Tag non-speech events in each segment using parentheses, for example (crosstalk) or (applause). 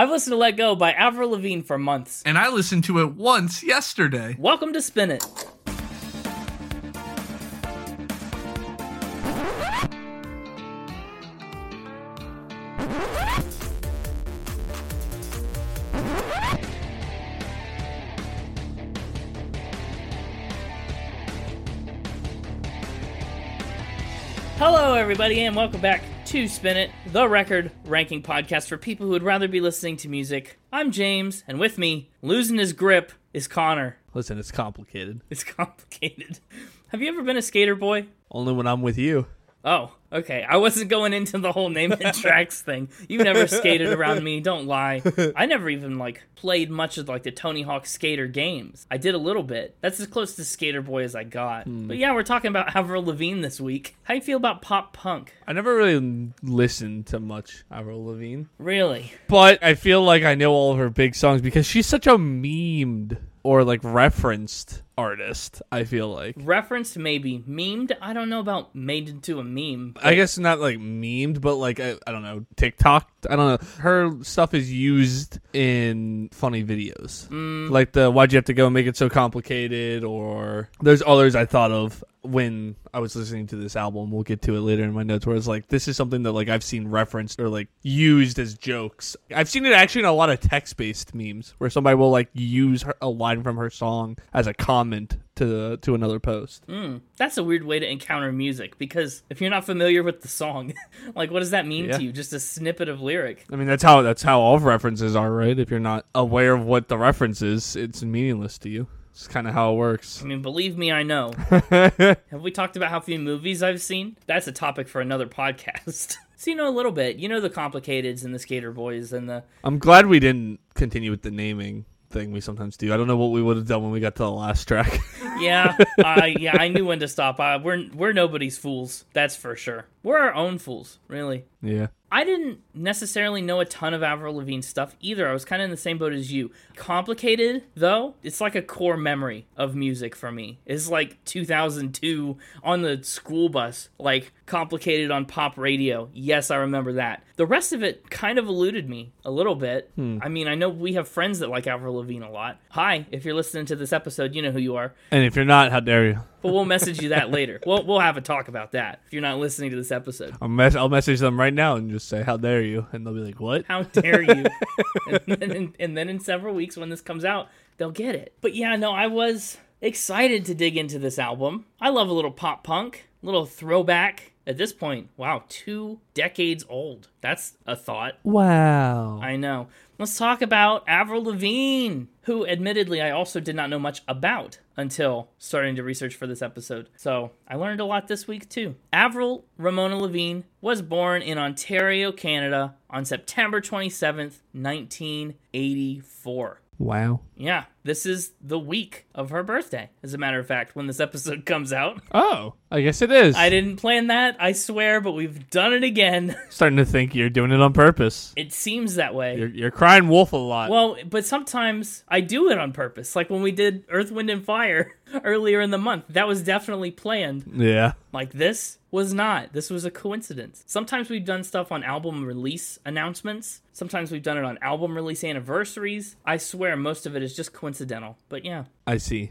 I've listened to Let Go by Avril Lavigne for months. And I listened to it once yesterday. Welcome to Spin It. Hello, everybody, and welcome back to Spin It, the record ranking podcast for people who would rather be listening to music. I'm James, and with me, losing his grip, is Connor. Listen, it's complicated. It's (laughs) complicated. Have you ever been a skater boy? Only when I'm with you. Oh, okay. I wasn't going into the whole name and (laughs) tracks thing. You never skated around me. Don't lie. (laughs) I never even like played much of like the Tony Hawk skater games. I did a little bit. That's as close to skater boy as I got. Hmm. But yeah, we're talking about Avril Lavigne this week. How you feel about pop punk? I never really listened to much Avril Lavigne, Really? but I feel like I know all of her big songs because she's such a memed or like referenced artist. I feel like. Referenced, maybe memed. I don't know about made into a meme. I guess not like memed, but like I, I don't know TikTok. I don't know. Her stuff is used in funny videos, mm. like the "Why'd you have to go make it so complicated?" or there's others I thought of when I was listening to this album. We'll get to it later in my notes. Where it's like this is something that like I've seen referenced or like used as jokes. I've seen it actually in a lot of text based memes where somebody will like use her, a line from her song as a comment to to another post. Mm, that's a weird way to encounter music because if you're not familiar with the song, (laughs) like what does that mean Yeah. to you? Just a snippet of lyric. I mean, that's how that's how all references are, right? If you're not aware of what the reference is, it's meaningless to you. It's kind of how it works. I mean, believe me, I know. (laughs) Have we talked about how few movies I've seen? That's a topic for another (laughs) podcast. so you know a little bit. You know the complicateds and the skater boys and the I'm glad we didn't continue with the naming thing we sometimes do. I don't know what we would have done when we got to the last track. (laughs) yeah, I yeah I knew when to stop. Uh, we're we're nobody's fools. That's for sure. We're our own fools, really. yeah. I didn't necessarily know a ton of Avril Lavigne stuff either. I was kind of in the same boat as you. Complicated, though, it's like a core memory of music for me. It's like 2002 on the school bus, like complicated on pop radio. Yes, I remember that. The rest of it kind of eluded me a little bit. Hmm. I mean, I know we have friends that like Avril Lavigne a lot. Hi, if you're listening to this episode, you know who you are. And if you're not, how dare you? (laughs) But we'll message you that later. We'll, we'll have a talk about that if you're not listening to this episode. I'll, mes- I'll message them right now and just say, "How dare you?" And they'll be like, "What?" How dare you? (laughs) and, then, and then in several weeks, when this comes out, they'll get it. But yeah, no, I was excited to dig into this album. I love a little pop punk, little throwback. At this point, wow, two decades old. That's a thought. Wow. I know. Let's talk about Avril Lavigne, who admittedly I also did not know much about until starting to research for this episode. So I learned a lot this week too. Avril Ramona Lavigne was born in Ontario, Canada on September 27th, 1984. Wow. Yeah, this is the week of her birthday, as a matter of fact, when this episode (laughs) comes out. Oh, I guess it is. I didn't plan that, I swear, but we've done it again. (laughs) Starting to think you're doing it on purpose. It seems that way. You're, you're crying wolf a lot. Well, but sometimes I do it on purpose. Like when we did Earth, Wind, and Fire (laughs) earlier in the month. That was definitely planned. yeah. Like this was not. This was a coincidence. Sometimes we've done stuff on album release announcements. Sometimes we've done it on album release anniversaries. I swear most of it is just coincidental. But yeah. I see.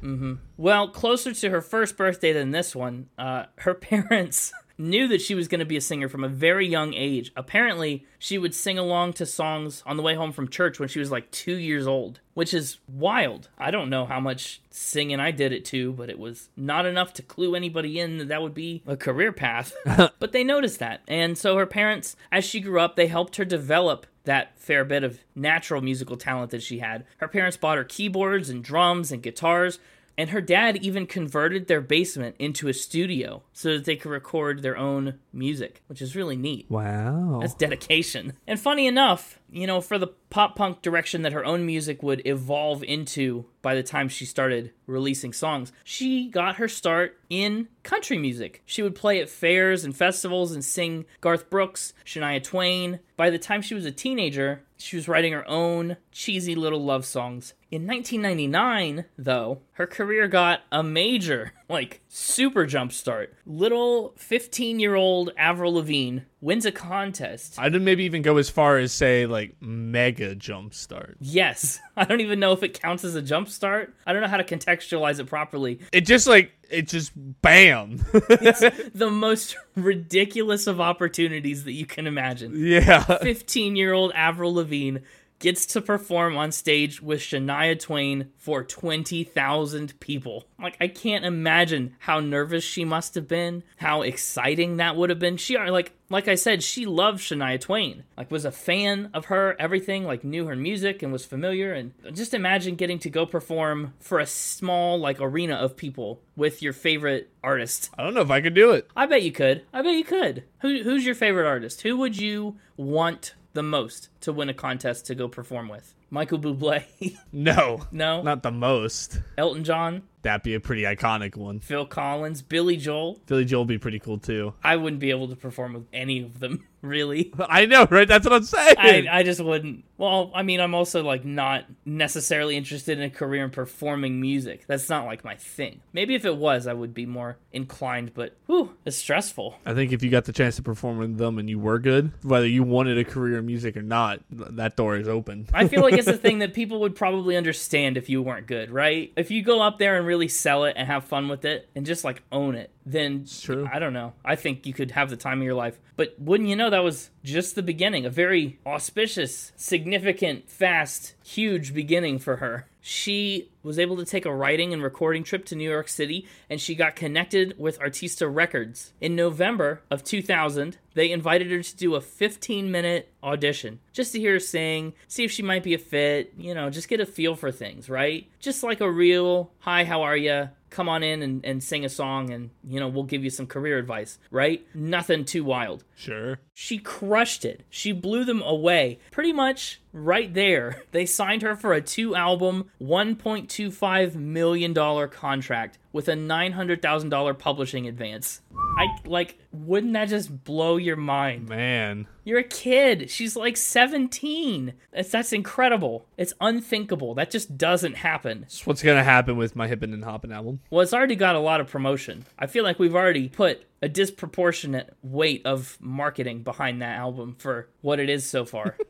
Well, closer to her first birthday than this one, uh, her (laughs) parents knew that she was going to be a singer from a very young age. Apparently, she would sing along to songs on the way home from church when she was like two years old, which is wild. I don't know how much singing I did it to, but it was not enough to clue anybody in that that would be a career path. (laughs) but they noticed that. And so her parents, as she grew up, they helped her develop that fair bit of natural musical talent that she had. Her parents bought her keyboards and drums and guitars, and her dad even converted their basement into a studio so that they could record their own music, which is really neat. Wow. That's dedication. And funny enough, you know, for the pop punk direction that her own music would evolve into by the time she started releasing songs, she got her start in country music. She would play at fairs and festivals and sing Garth Brooks, Shania Twain. By the time she was a teenager, she was writing her own cheesy little love songs. In 1999, though, her career got a major, (laughs) like, super jump start. Little 15 year old Avril Lavigne wins a contest. I didn't maybe even go as far as say like mega jump start. Yes, (laughs) I don't even know if it counts as a jump start. I don't know how to contextualize it properly. It just like it just bam. (laughs) It's the most ridiculous of opportunities that you can imagine. yeah. 15 year old Avril Lavigne gets to perform on stage with Shania Twain for 20,000 people. Like, I can't imagine how nervous she must have been, how exciting that would have been. She, uh, like, like I said, she loved Shania Twain. Like, was a fan of her, everything, like, knew her music and was familiar. And just imagine getting to go perform for a small, like, arena of people with your favorite artist. I don't know if I could do it. I bet you could. I bet you could. Who, who's your favorite artist? Who would you want the most to win a contest to go perform with? Michael Bublé, (laughs) No. no. Not the most. Elton John, That'd be a pretty iconic one. Phil Collins, Billy Joel. Billy Joel would be pretty cool too. I wouldn't be able to perform with any of them, (laughs) really. (laughs) I know, right? That's what I'm saying. I, I just wouldn't. Well, I mean, I'm also like not necessarily interested in a career in performing music. That's not like my thing. Maybe if it was, I would be more inclined. But whew, it's stressful. I think if you got the chance to perform with them and you were good, whether you wanted a career in music or not, that door is open. I feel like it's a thing (laughs) that people would probably understand if you weren't good, right? If you go up there and really sell it and have fun with it and just like own it, then true. I don't know. I think you could have the time of your life. But wouldn't you know that was just the beginning, a very auspicious, significant, fast, huge beginning for her. She was able to take a writing and recording trip to New York City and she got connected with Arista Records. In November of 2000, they invited her to do a 15 minute audition just to hear her sing, see if she might be a fit, you know, just get a feel for things, right? Just like a real, hi, how are ya? Come on in and, and sing a song and, you know, we'll give you some career advice, right? Nothing too wild. Sure. She crushed it. She blew them away. Pretty much right there. (laughs) They signed her for a two album, $1.25 million contract with a $900,000 publishing advance. I like, wouldn't that just blow your mind? Man. You're a kid. She's like 17. That's, that's incredible. It's unthinkable. That just doesn't happen. That's what's gonna happen with my Hippin' and Hoppin' album. Well, it's already got a lot of promotion. I feel like we've already put a disproportionate weight of marketing behind that album for what it is so far. (laughs)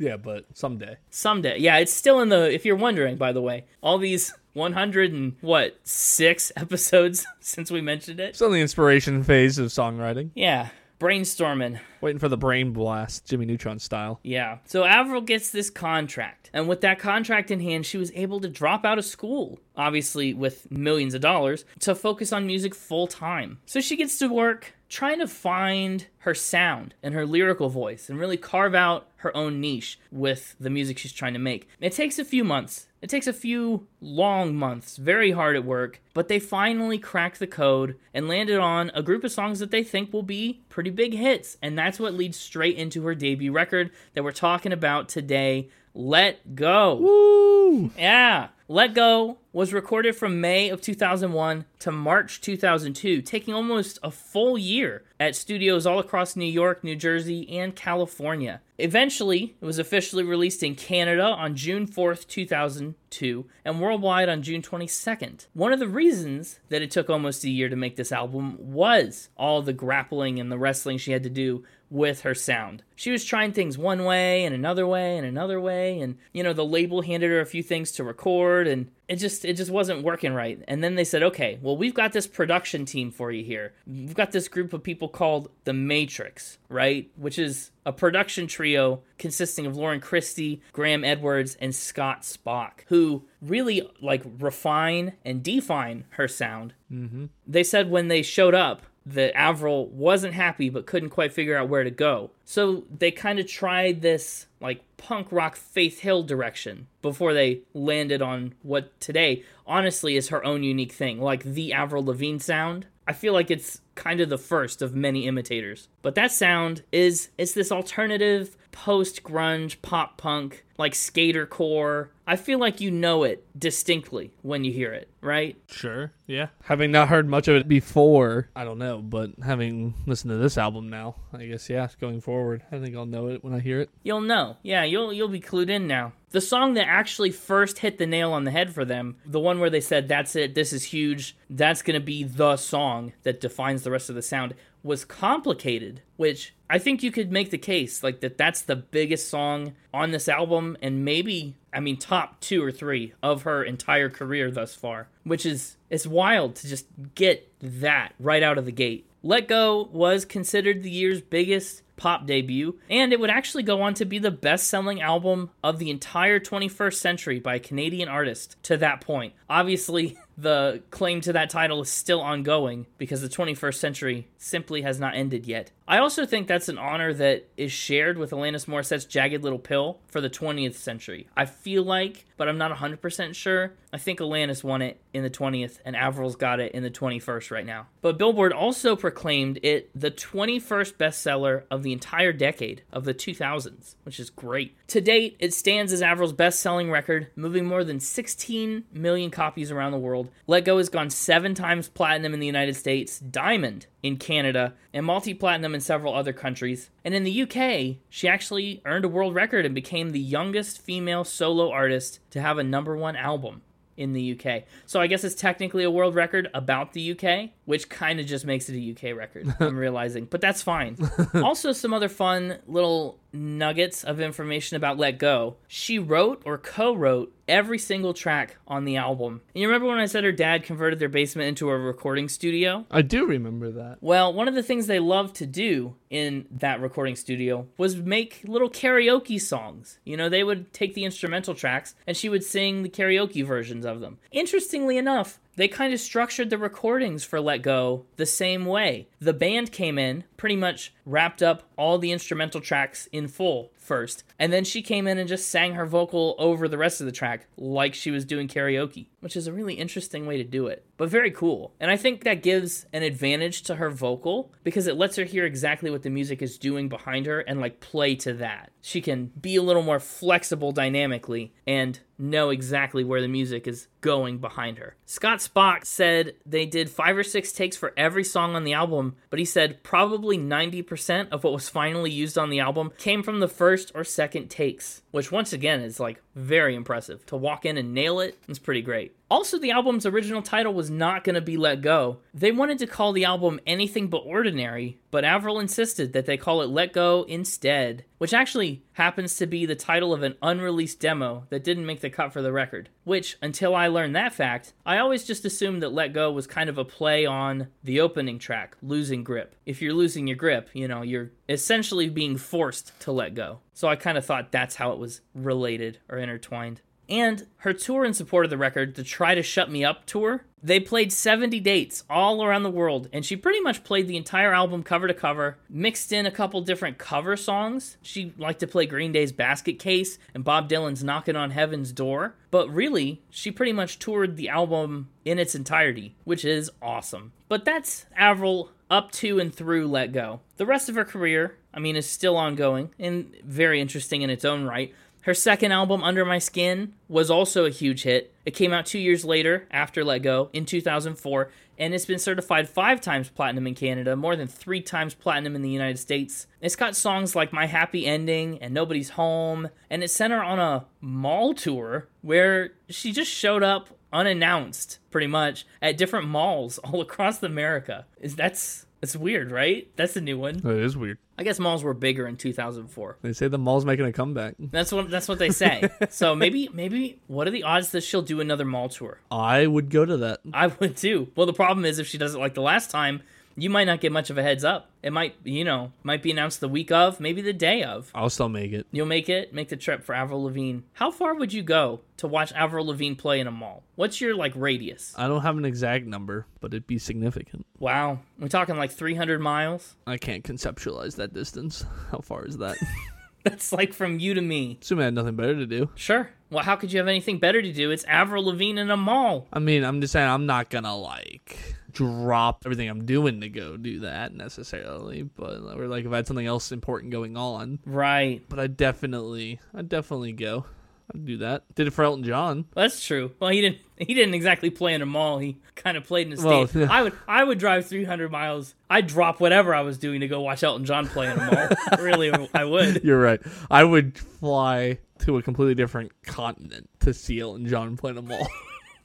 Yeah, but someday. Someday. Yeah, it's still in the if you're wondering, by the way. All these 100 and what, 6 (laughs) episodes (laughs) since we mentioned it? Still in the inspiration phase of songwriting. Yeah, brainstorming. Waiting for the brain blast, Jimmy Neutron style. Yeah. So Avril gets this contract. And with that contract in hand, she was able to drop out of school, obviously with millions of dollars, to focus on music full time. So she gets to work trying to find her sound and her lyrical voice and really carve out her own niche with the music she's trying to make. It takes a few months. It takes a few long months, very hard at work, but they finally crack the code and landed on a group of songs that they think will be pretty big hits. And that's what leads straight into her debut record that we're talking about today, Let Go. Woo! Yeah. Let Go was recorded from May of 2001 to March 2002, taking almost a full year at studios all across New York, New Jersey, and California. Eventually, it was officially released in Canada on June 4th, 2002, and worldwide on June 22nd. One of the reasons that it took almost a year to make this album was all the grappling and the wrestling she had to do with her sound. She was trying things one way and another way and another way and you know the label handed her a few things to record and it just it just wasn't working right. And then they said, "Okay, well we've got this production team for you here. We've got this group of people called the Matrix, right? Which is a production trio consisting of Lauren Christy, Graham Edwards, and Scott Spock, who really like refine and define her sound. Mm-hmm. They said when they showed up, that Avril wasn't happy but couldn't quite figure out where to go. So they kind of tried this like punk rock Faith Hill direction before they landed on what today honestly is her own unique thing, like the Avril Lavigne sound. I feel like it's kind of the first of many imitators. But that sound is it's this alternative post grunge pop punk like skater core. I feel like you know it distinctly when you hear it, right? Sure. Yeah. Having not heard much of it before, I don't know, but having listened to this album now, I guess yeah, going forward, I think I'll know it when I hear it. You'll know. Yeah, you'll you'll be clued in now. The song that actually first hit the nail on the head for them, the one where they said, That's it, this is huge, that's gonna be the song that defines the rest of the sound, was complicated, which I think you could make the case like that that's the biggest song on this album and maybe I mean top 2 or 3 of her entire career thus far, which is it's wild to just get that right out of the gate. Let Go was considered the year's biggest pop debut, and it would actually go on to be the best selling album of the entire 21st century by a Canadian artist to that point. Obviously, (laughs) the claim to that title is still ongoing because the 21st century simply has not ended yet. I also think that's an honor that is shared with Alanis Morissette's Jagged Little Pill for the 20th century. I feel like, but I'm not 100% sure. I think Alanis won it in the 20th and Avril's got it in the 21st right now. But Billboard also proclaimed it the 21st bestseller of the entire decade of the 2000s, which is great. To date, it stands as Avril's best selling record, moving more than 16 million copies around the world. Let Go has gone seven times platinum in the United States, diamond in Canada, and multi platinum in several other countries. And in the UK, she actually earned a world record and became the youngest female solo artist to have a number one album in the UK. So I guess it's technically a world record about the UK, which kind of just makes it a UK record. (laughs) I'm realizing, but that's fine. (laughs) also, some other fun little nuggets of information about Let Go. She wrote or co wrote every single track on the album. And you remember when I said her dad converted their basement into a recording studio? I do remember that. Well, one of the things they loved to do in that recording studio was make little karaoke songs. You know, they would take the instrumental tracks and she would sing the karaoke versions of them. Interestingly enough, they kind of structured the recordings for Let Go the same way. The band came in, pretty much wrapped up all the instrumental tracks in full first, and then she came in and just sang her vocal over the rest of the track like she was doing karaoke, which is a really interesting way to do it, but very cool. And I think that gives an advantage to her vocal because it lets her hear exactly what the music is doing behind her and like play to that. She can be a little more flexible dynamically and know exactly where the music is going behind her. Scott Spock said they did five or six takes for every song on the album, but he said probably 90% of what was finally used on the album came from the first or second takes, which once again is like very impressive. To walk in and nail it is pretty great. Also, the album's original title was not going to be Let Go. They wanted to call the album Anything But Ordinary, but Avril insisted that they call it Let Go instead, which actually happens to be the title of an unreleased demo that didn't make the cut for the record. Which, until I learned that fact, I always just assumed that Let Go was kind of a play on the opening track, Losing Grip. If you're losing your grip, you know, you're essentially being forced to let go. So I kind of thought that's how it was related or intertwined and her tour in support of the record, the Try to Shut Me Up tour. They played 70 dates all around the world, and she pretty much played the entire album cover to cover, mixed in a couple different cover songs. She liked to play Green Day's Basket Case and Bob Dylan's Knocking on Heaven's Door, but really, she pretty much toured the album in its entirety, which is awesome. But that's Avril up to and through Let Go. The rest of her career, I mean, is still ongoing and very interesting in its own right. Her second album, Under My Skin, was also a huge hit. It came out two years later, after Let Go, in 2004, and it's been certified five times platinum in Canada, more than three times platinum in the United States. It's got songs like My Happy Ending and Nobody's Home, and it sent her on a mall tour where she just showed up unannounced, pretty much, at different malls (laughs) all across America. Is that's it's weird, right? That's a new one. It is weird. I guess malls were bigger in 2004. They say the mall's making a comeback. That's what that's what they say. (laughs) so maybe maybe what are the odds that she'll do another mall tour? I would go to that. I would too. Well, the problem is if she does it like the last time, you might not get much of a heads up. It might, you know, might be announced the week of, maybe the day of. I'll still make it. You'll make it, make the trip for Avril Lavigne. How far would you go to watch Avril Lavigne play in a mall? What's your like radius? I don't have an exact number, but it'd be significant. Wow, we're talking like 300 miles. I can't conceptualize that distance. (laughs) How far is that? (laughs) That's like from you to me. Assuming I had nothing better to do. Sure. Well, how could you have anything better to do? It's Avril Lavigne in a mall. I mean, I'm just saying I'm not gonna like drop everything I'm doing to go do that necessarily, but or like if I had something else important going on. Right. But I definitely, I definitely go. I'd do that. Did it for Elton John. That's true. Well, he didn't. He didn't exactly play in a mall. He kind of played in a Well, state. I would. I would drive 300 miles. I'd drop whatever I was doing to go watch Elton John play in a mall. (laughs) really, I would. You're right. I would fly to a completely different continent to see Elton John play in a mall. (laughs)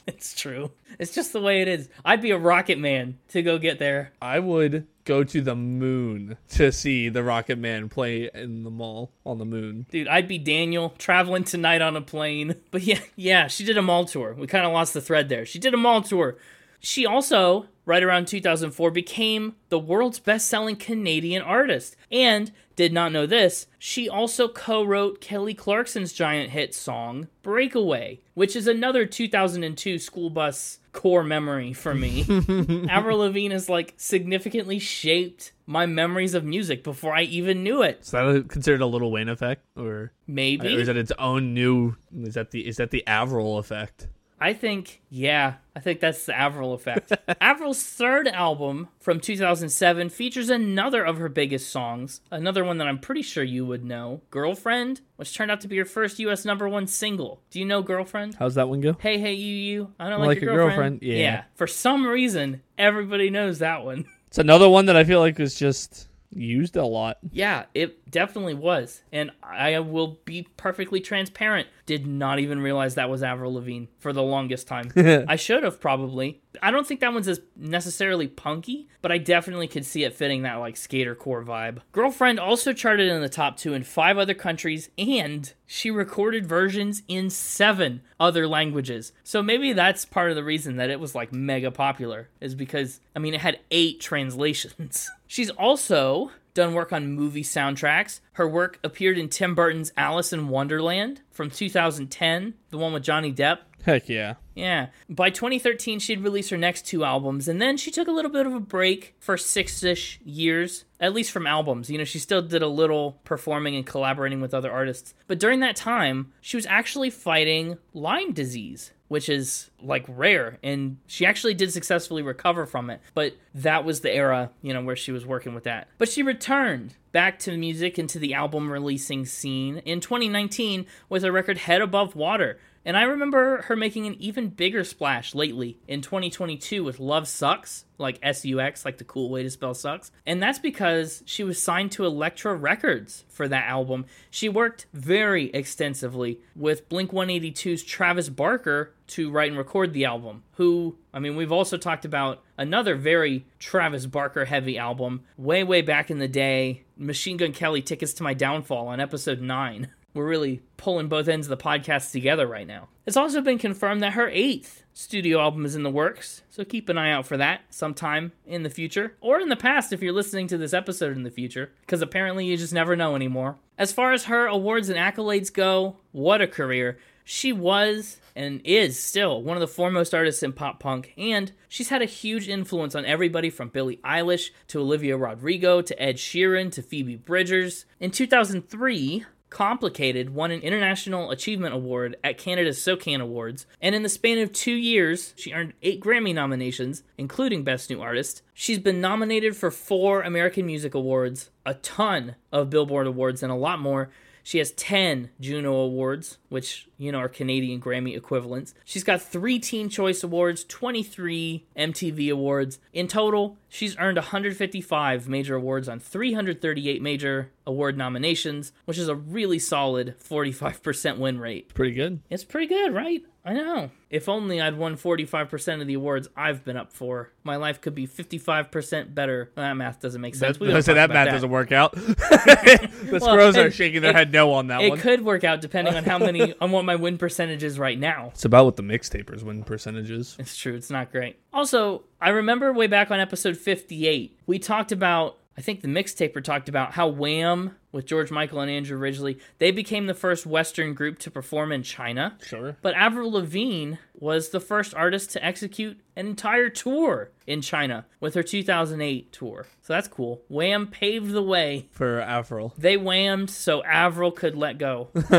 It's true. It's just the way it is. I'd be a rocket man to go get there. I would go to the moon to see the Rocket Man play in the mall on the moon. Dude, I'd be Daniel traveling tonight on a plane. (laughs) But yeah, yeah, she did a mall tour. We kind of lost the thread there. She did a mall tour. She also, right around 2004, became the world's best selling Canadian artist. And, did not know this, she also co wrote Kelly Clarkson's giant hit song, Breakaway, which is another 2002 school bus core memory for me. (laughs) Avril Lavigne has like significantly shaped my memories of music before I even knew it. Is that considered a Little Wayne effect, or, Maybe. or is that its own new? Is that the is that the Avril effect? I think, yeah, I think that's the Avril effect. (laughs) Avril's third album from 2007 features another of her biggest songs, another one that I'm pretty sure you would know, Girlfriend, which turned out to be her first US number one single. Do you know Girlfriend? How's that one go? Hey, hey, you, you, I don't Like like, your girlfriend. girlfriend? Yeah. For some reason, everybody knows that one. (laughs) It's another one that I feel like was just used a lot. Yeah, it definitely was. And I will be perfectly transparent. Did not even realize that was Avril Lavigne for the longest time. (laughs) I should have probably. I don't think that one's as necessarily punky, but I definitely could see it fitting that like skater core vibe. Girlfriend also charted in the top two in five other countries, and she recorded versions in seven other languages. So maybe that's part of the reason that it was like mega popular, is because, I mean, it had eight translations. (laughs) She's also done work on movie soundtracks. Her work appeared in Tim Burton's Alice in Wonderland from 2010, the one with Johnny Depp. Heck yeah. Yeah. By 2013, she'd release her next two albums, and then she took a little bit of a break for six ish years, at least from albums. You know, she still did a little performing and collaborating with other artists. But during that time, she was actually fighting Lyme disease. Which is like rare, and she actually did successfully recover from it. But that was the era, you know, where she was working with that. But she returned back to music and to the album releasing scene in 2019 with her record Head Above Water. And I remember her making an even bigger splash lately in 2022 with Love Sucks, like S U X, like the cool way to spell sucks. And that's because she was signed to Elektra Records for that album. She worked very extensively with Blink 182's Travis Barker to write and record the album. Who, I mean, we've also talked about another very Travis Barker heavy album way, way back in the day Machine Gun Kelly Tickets to My Downfall on episode 9. (laughs) We're really pulling both ends of the podcast together right now. It's also been confirmed that her eighth studio album is in the works, so keep an eye out for that sometime in the future, or in the past if you're listening to this episode in the future, because apparently you just never know anymore. As far as her awards and accolades go, what a career. She was and is still one of the foremost artists in pop punk, and she's had a huge influence on everybody from Billie Eilish to Olivia Rodrigo to Ed Sheeran to Phoebe Bridgers. In 2003, Complicated won an International Achievement Award at Canada's SOCAN Awards, and in the span of two years, she earned eight Grammy nominations, including Best New Artist. She's been nominated for four American Music Awards, a ton of Billboard Awards, and a lot more. She has 10 Juno Awards, which, you know, are Canadian Grammy equivalents. She's got three Teen Choice Awards, 23 MTV Awards. In total, she's earned 155 major awards on 338 major award nominations, which is a really solid 45% win rate. Pretty good. It's pretty good, right? I know. If only I'd won 45% of the awards I've been up for, my life could be 55% better. That math doesn't make sense. That, don't (laughs) so that math that. doesn't work out. (laughs) the squirrels are shaking their it- head no on that It one. It could work out depending on how many on what my win percentage is right now. It's about what the mixtapers win percentages. It's true, it's not great. Also, I remember way back on episode 58, we talked about I think the mixtaper talked about how Wham with George Michael and Andrew Ridgeley, they became the first Western group to perform in China. Sure. But Avril Lavigne was the first artist to execute an entire tour in China with her 2008 tour. So that's cool. Wham paved the way. For Avril. They whammed so Avril could let go. (laughs)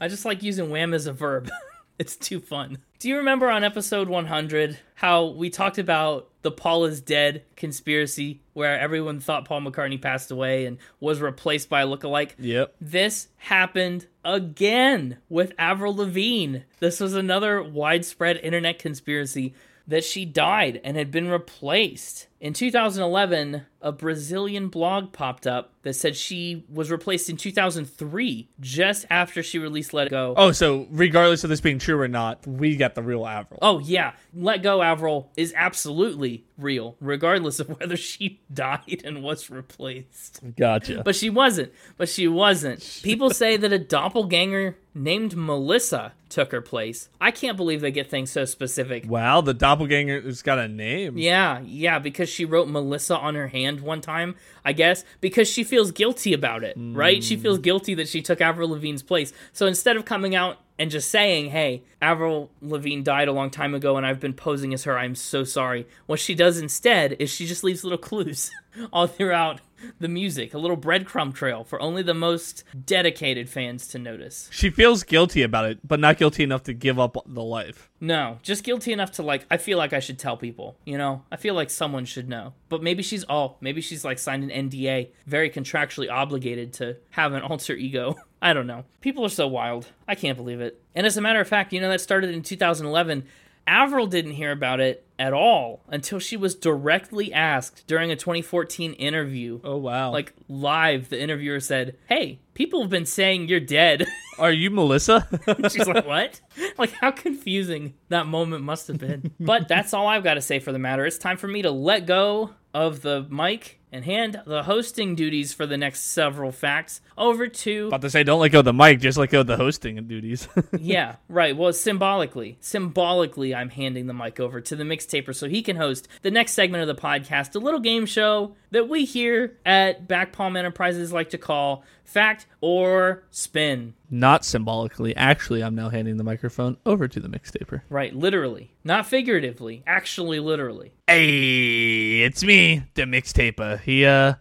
I just like using wham as a verb. (laughs) It's too fun. Do you remember on episode 100 how we talked about the Paul is dead conspiracy where everyone thought Paul McCartney passed away and was replaced by a lookalike? Yep. This happened again with Avril Lavigne. This was another widespread internet conspiracy that she died and had been replaced. In 2011, a Brazilian blog popped up that said she was replaced in 2003, just after she released Let It Go. Oh, so regardless of this being true or not, we got the real Avril. Oh, yeah. Let Go Avril is absolutely real, regardless of (laughs) whether she died and was replaced. Gotcha. But she wasn't. But she wasn't. People say that a doppelganger named Melissa took her place. I can't believe they get things so specific. Wow, the doppelganger has got a name. Yeah, yeah, because she wrote Melissa on her hand one time, I guess, because she feels guilty about it, right? She mm. feels guilty that she took Avril Lavigne's place. So instead of coming out and just saying, hey, Avril Lavigne died a long time ago and I've been posing as her, I'm so sorry, what she does instead is she just leaves little (laughs) clues all throughout the music, a little breadcrumb trail for only the most dedicated fans to notice. She feels guilty about it, but not guilty enough to give up the life. No, just guilty enough to like. I feel like I should tell people. You know, I feel like someone should know. But maybe she's oh, maybe she's like signed an NDA, very contractually obligated to have an (laughs) alter ego. I don't know. People are so wild. I can't believe it. And as a matter of fact, you know that started in 2011. Avril didn't hear about it at all until she was directly asked during a 2014 interview. Oh wow! Like live, the interviewer said, "Hey, people have been saying you're dead." (laughs) are you Melissa? (laughs) She's like, what? Like, how confusing that moment must have been. (laughs) But that's all I've got to say for the matter. It's time for me to let go of the mic and hand the hosting duties for the next several facts over to. About to say, don't let go of the mic, just let go of the hosting duties. (laughs) yeah, right. Well, symbolically, symbolically, I'm handing the mic over to the mixtaper so he can host the next segment of the podcast, a little game show that we here at Back Palm Enterprises like to call Fact or Spin. Not symbolically. Actually, I'm now handing the microphone over to the mixtaper. Right, literally. Not figuratively, actually, literally. Hey, it's me, the mixtaper. He, uh,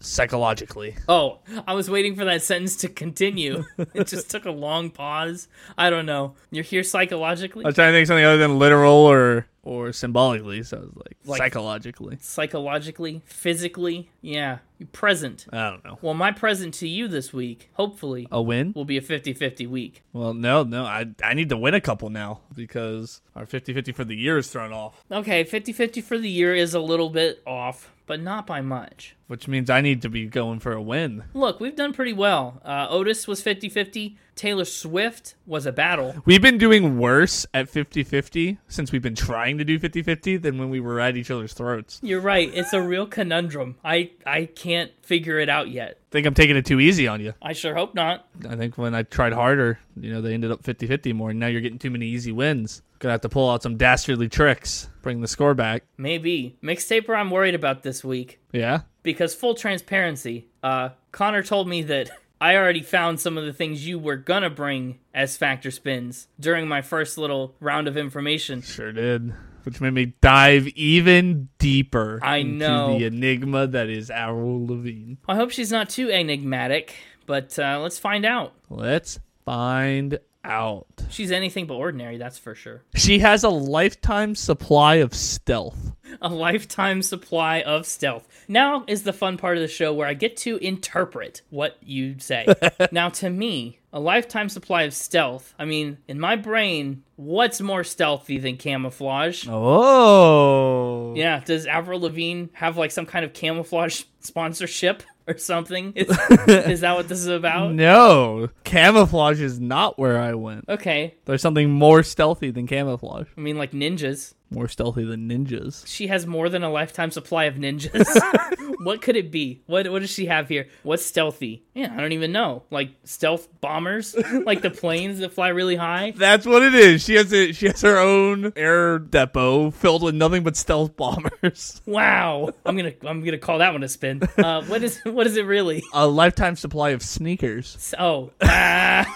psychologically. Oh, I was waiting for that sentence to continue. (laughs) it just took a long pause. I don't know. You're here psychologically? I was trying to think something other than literal or or symbolically. So I was like, Like- psychologically. Psychologically? Physically? Yeah. You present. I don't know. Well, my present to you this week, hopefully, A win? will be a 50 50 week. Well, no, no. I I need to win a couple now because our 50-50 for the year is thrown off, Okay, 50 50 for the year is a little bit off, but not by much. which means I need to be going for a win. Look, we've done pretty well. Uh, Otis was 50 50. Taylor Swift was a battle. We've been doing worse at 50-50 since we've been trying to do 50-50 than when we were at each other's throats. You're right. It's a real conundrum. I, I can't figure it out yet. think I'm taking it too easy on you. I sure hope not. I think when I tried harder, you know, they ended up 50-50 more. And now you're getting too many easy wins. Gonna have to pull out some dastardly tricks, bring the score back. Maybe. Mixtaper I'm worried about this week. Yeah. Because full transparency, uh, Connor told me that (laughs) I already found some of the things you were gonna bring as factor spins during my first little round of information. Sure did. Which made me dive even deeper I into know. the enigma that is Avril Lavigne. I hope she's not too enigmatic, but uh, let's find out. Let's find out. She's anything but ordinary, that's for sure. She has a lifetime supply of stealth. A lifetime supply of stealth. Now is the fun part of the show where I get to interpret what you say. (laughs) now, to me, a lifetime supply of stealth, I mean, in my brain, what's more stealthy than camouflage? Oh. Yeah, does Avril Lavigne have like some kind of camouflage (laughs) sponsorship (laughs) or something? Is, (laughs) is that what this is about? No. Camouflage is not where I went. Okay, There's something more stealthy than camouflage. I mean, like ninjas. More stealthy than ninjas. She has more than a lifetime supply of ninjas. (laughs) (laughs) what could it be? What what does she have here? What's stealthy? Yeah, I don't even know. Like stealth bombers, (laughs) like the planes that fly really high. That's what it is. She has a, she has her own air depot filled with nothing but stealth bombers. Wow, I'm gonna I'm gonna call that one a spin. Uh, what is what is it really? A lifetime supply of sneakers. Oh, that's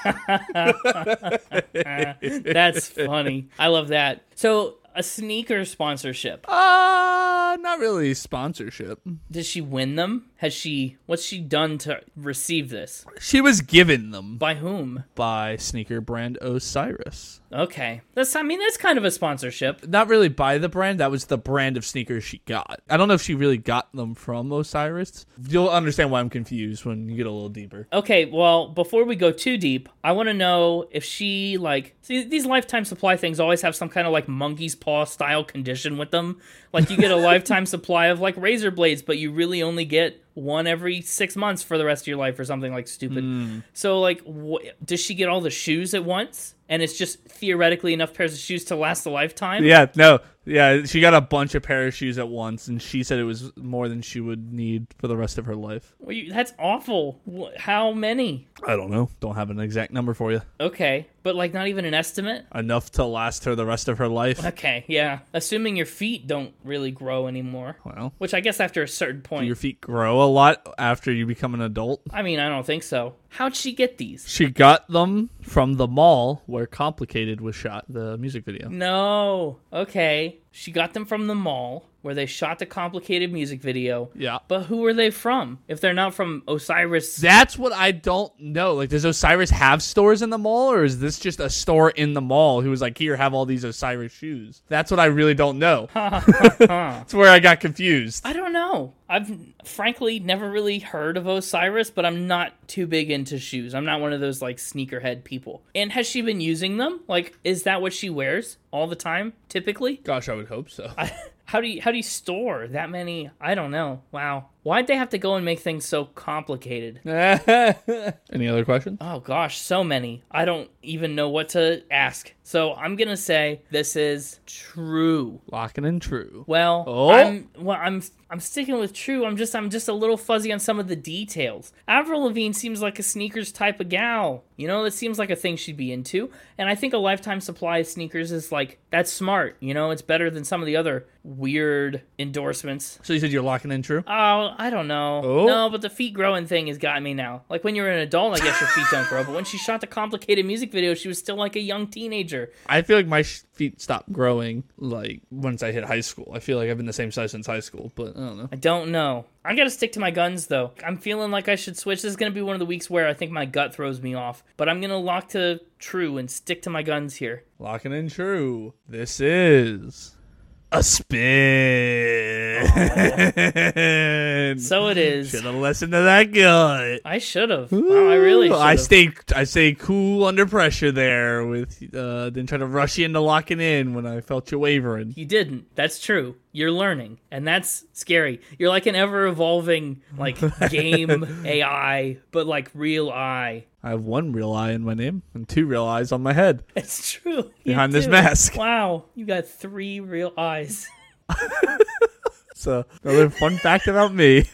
funny. I love that. So a sneaker sponsorship? Uh, not really sponsorship. Did she win them? Has she? What's she done to receive this? She was given them By whom? by sneaker brand Osiris. Okay, that's. I mean, that's kind of a sponsorship. Not really by the brand, that was the brand of sneakers she got. I don't know if she really got them from Osiris. You'll understand why I'm confused when you get a little deeper. Okay, well, before we go too deep, I want to know if she like see these lifetime supply things always have some kind of like monkey's paw style condition with them. Like you get a lifetime supply of like razor blades, but you really only get one every six months for the rest of your life or something like stupid. Hmm. So like, wh- does she get all the shoes at once? And it's just theoretically enough pairs of shoes to last a lifetime. Yeah, no. Yeah, she got a bunch of pair of shoes at once, and she said it was more than she would need for the rest of her life. Well, you- that's awful. How many? I don't know. Don't have an exact number for you. Okay, but like not even an estimate. Enough to last her the rest of her life. Okay, yeah. Assuming your feet don't really grow anymore, Well, which I guess after a certain point. your feet grow a lot after you become an adult? I mean, I don't think so. How'd she get these? She got them from the mall where Complicated was shot, the music video. No. Okay. She got them from the mall where they shot the complicated music video. Yeah. But who are they from? If they're not from Osiris. That's what I don't know. Like, does Osiris have stores in the mall, or is this just a store in the mall who was like, here, have all these Osiris shoes? That's what I really don't know. (laughs) That's where I got confused. I don't know. I've frankly never really heard of Osiris, but I'm not too big into shoes. I'm not one of those like sneakerhead people. And has she been using them? Like, is that what she wears all the time, typically? Gosh, I would hope so. How do you how do you store that many? I don't know. Wow. Why'd they have to go and make things so complicated? (laughs) Any other questions? Oh gosh, so many. I don't even know what to ask. So I'm gonna say this is true. Locking in true. Well, Oh. I'm well, I'm I'm sticking with true. I'm just I'm just a little fuzzy on some of the details. Avril Lavigne seems like a sneakers type of gal. You know, that seems like a thing she'd be into. And I think a lifetime supply of sneakers is like that's smart. You know, it's better than some of the other weird endorsements. So you said you're locking in true? Oh, I don't know. Oh. No, but the feet growing thing has gotten me now. Like when you're an adult, I guess your feet don't grow. But when she shot the complicated music video, she was still like a young teenager. I feel like my feet stopped growing like once I hit high school. I feel like I've been the same size since high school, but I don't know. I don't know. I gotta stick to my guns though. I'm feeling like I should switch. This is gonna be one of the weeks where I think my gut throws me off. But I'm gonna lock to true and stick to my guns here. Locking in true. This is a spin. (laughs) So it is. Should have listened to that gut. I should have. Wow, I really Ooh, should I have. stay I stay cool under pressure there with uh didn't try to rush you into locking in when I felt you wavering. You didn't. That's true. You're learning, and that's scary. You're like an ever evolving like (laughs) game AI, but like real eye. I have one real eye in my name and two real eyes on my head. (laughs) It's true. Behind this mask. (laughs) Wow, you got three real eyes. (laughs) So another fun fact about me.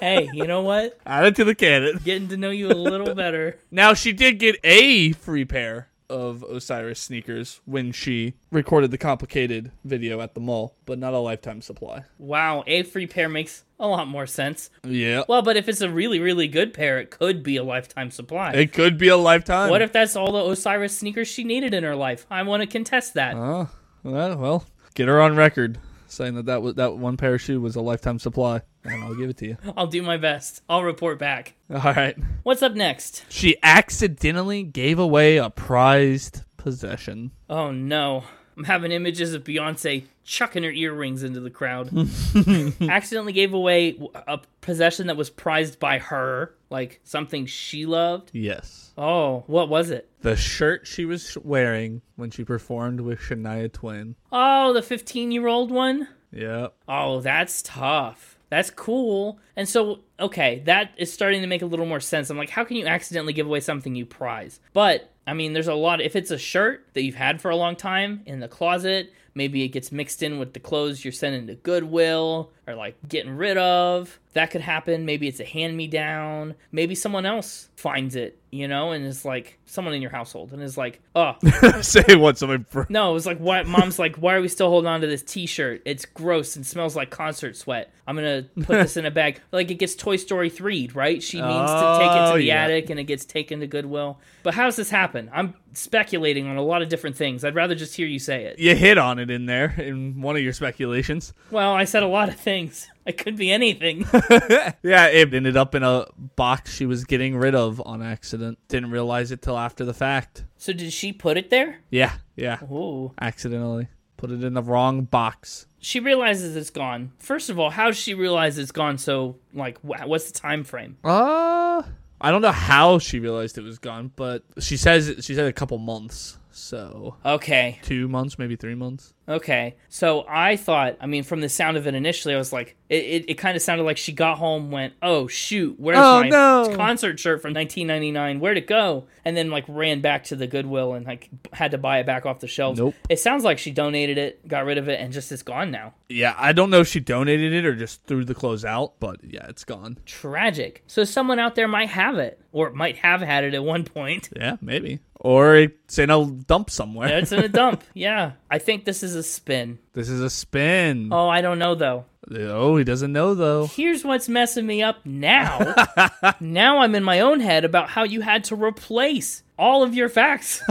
hey, you know what? Add it to the canon. Getting to know you a little better. Now she did get a free pair of Osiris sneakers when she recorded the complicated video at the mall, but not a lifetime supply. Wow, a free pair makes a lot more sense. Yeah. Well, but if it's a really, really good pair, it could be a lifetime supply. It could be a lifetime. what if that's all the Osiris sneakers she needed in her life? I want to contest that. Oh, well, well, get her on record saying that that was that one pair of shoe was a lifetime supply, and I'll give it to you. (laughs) I'll do my best. I'll report back. All right. What's up next? She accidentally gave away a prized possession. Oh no. I'm having images of Beyonce chucking her earrings into the crowd. (laughs) Accidentally gave away a possession that was prized by her, like something she loved. Yes. Oh, what was it? The shirt she was wearing when she performed with Shania Twain. Oh, the 15 year old one? Yep. Oh, that's tough. That's cool. And so, okay, that is starting to make a little more sense. I'm like, how can you accidentally give away something you prize? But, I mean, there's a lot. If it's a shirt that you've had for a long time in the closet, maybe it gets mixed in with the clothes you're sending to Goodwill or like getting rid of. That could happen. Maybe it's a hand me down. Maybe someone else finds it, you know, and it's like someone in your household and is like, oh, (laughs) Say what somebody. Bro- no, it was like, why? Mom's like, why are we still holding on to this T-shirt? It's gross and smells like concert sweat. I'm gonna put this in a bag. (laughs) Like it gets Toy Story 3 right? She means to take it Oh, to the yeah. attic and it gets taken to Goodwill. But how does this happen? I'm speculating on a lot of different things. I'd rather just hear you say it. you hit on it in there in one of your speculations. Well, I said a lot of things. (laughs) It could be anything. (laughs) Yeah, it ended up in a box she was getting rid of on accident. Didn't realize it till after the fact. so did she put it there? Yeah, yeah. Ooh. Accidentally put it in the wrong box. She realizes it's gone. First of all, how she realize it's gone? So, like, wh- what's the time frame? Uh, I don't know how she realized it was gone, but she says she said a couple months. So Okay, two months, maybe three months. okay. So I thought, I mean, from the sound of it initially, I was like, it, it, it kind of sounded like she got home, went, oh shoot, where's Oh, my no. concert shirt from 1999? Where'd it go? And then like ran back to the Goodwill and like had to buy it back off the shelves. Nope. It sounds like she donated it, got rid of it, and just it's gone now. Yeah, I don't know if she donated it or just threw the clothes out, but yeah, it's gone. Tragic. So someone out there might have it, or might have had it at one point. Yeah, maybe. Or it's in a dump somewhere. It's in a (laughs) dump. Yeah. I think this is a spin. This is a spin. Oh, I don't know though. Oh, he doesn't know though. Here's what's messing me up now. (laughs) now I'm in my own head about how you had to replace all of your facts.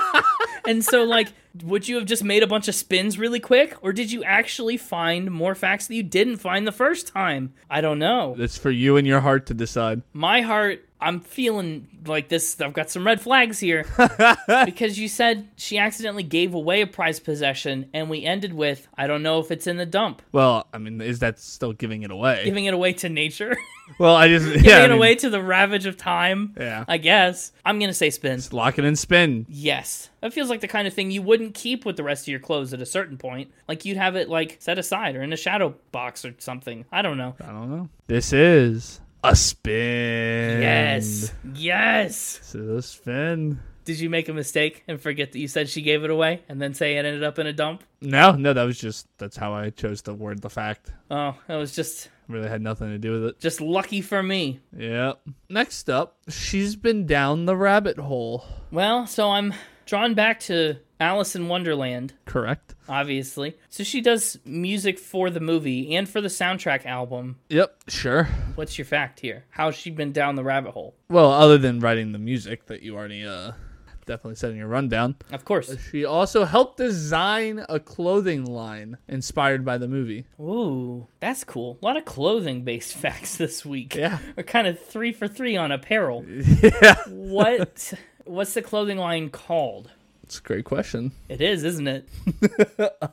(laughs) and so, like, would you have just made a bunch of spins really quick? Or did you actually find more facts that you didn't find the first time? I don't know. It's for you and your heart to decide. My heart, I'm feeling like this. I've got some red flags here. (laughs) because you said she accidentally gave away a prized possession, and we ended with, I don't know if it's in the dump. Well, I mean, is that still giving it away? Giving it away to nature. (laughs) well, I just (laughs) giving yeah, I it mean, away to the ravage of time. Yeah. I guess. I'm gonna say spin. lock it and spin. Yes. That feels like the kind of thing you wouldn't keep with the rest of your clothes at a certain point. Like you'd have it like set aside or in a shadow box or something. I don't know. I don't know. This is a spin. Yes. Yes. So a spin. Did you make a mistake and forget that you said she gave it away and then say it ended up in a dump? No, no, that was just that's how I chose to word the fact. Oh, that was just Really had nothing to do with it. just lucky for me. Yep. Next up, she's been down the rabbit hole. Well, so I'm drawn back to Alice in Wonderland. Correct. obviously. So she does music for the movie and for the soundtrack album. Yep. Sure. What's your fact here? How's she been down the rabbit hole? Well, other than writing the music that you already uh definitely said in your rundown, Of course. she also helped design a clothing line inspired by the movie. Ooh, that's cool. A lot of clothing based (laughs) facts this week. Yeah. We're kind of three for three on apparel. (laughs) Yeah. What (laughs) what's the clothing line called? It's a great question. It is, isn't it?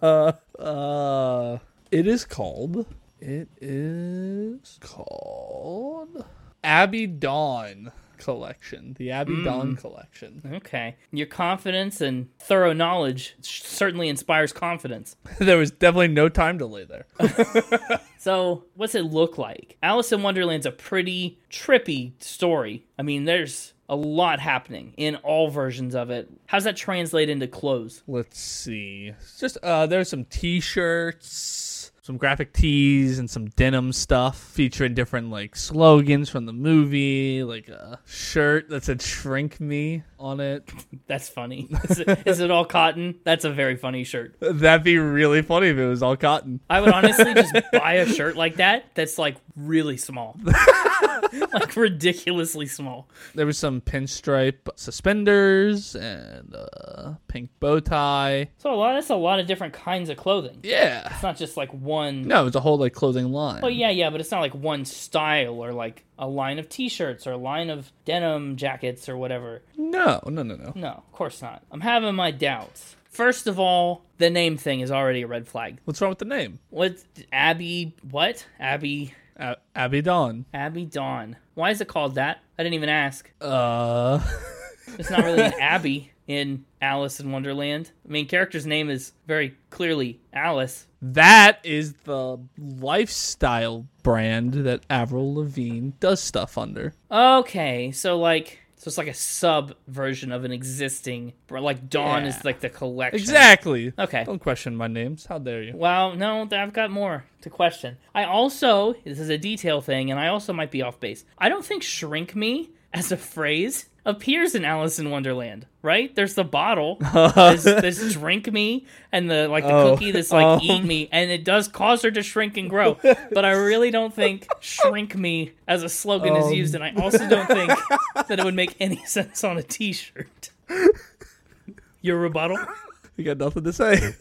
(laughs) Uh, it is called. It is called Abbey Dawn collection. The Abbey Dawn collection. Okay. Your confidence and thorough knowledge certainly inspires confidence. (laughs) there was definitely no time delay there. (laughs) So, what's it look like? Alice in Wonderland's a pretty trippy story. I mean, there's a lot happening in all versions of it. How's that translate into clothes? Let's see. It's Just uh, there's some T-shirts, some graphic tees, and some denim stuff featuring different like slogans from the movie, like a shirt that said "Shrink Me" on it. (laughs) That's funny. Is it, is it all cotton? That's a very funny shirt. That'd be really funny if it was all cotton. I would honestly just (laughs) buy a shirt like that that's like really small. (laughs) like ridiculously small. There was some pinstripe suspenders and a pink bow tie. So a lot that's a lot of different kinds of clothing. Yeah. It's not just like one No, it's a whole like clothing line. Oh yeah, yeah, but it's not like one style or like a line of t-shirts or a line of denim jackets or whatever. No, no, no, no. No, of course not. I'm having my doubts. First of all, the name thing is already a red flag. What's wrong with the name? What Abby what? Abby A- Abbey Dawn. Abbey Dawn. Why is it called that? I didn't even ask. Uh, (laughs) It's not really an Abby in Alice in Wonderland. I mean, character's name is very clearly Alice. That is the lifestyle brand that Avril Lavigne does stuff under. Okay, so like So it's like a sub version of an existing, like Dawn is like the collection. Exactly. Okay. Don't question my names. How dare you? Well, no, I've got more to question. I also, this is a detail thing, and I also might be off base. I don't think shrink me as a phrase appears in Alice in Wonderland, right? There's the bottle, (laughs) this, there's drink me, and the like the Oh, cookie that's like um. eat me, and it does cause her to shrink and grow. But I really don't think shrink me as a slogan is Um. used, and I also don't think that it would make any (laughs) sense on a t-shirt. Your rebuttal? You got nothing to say.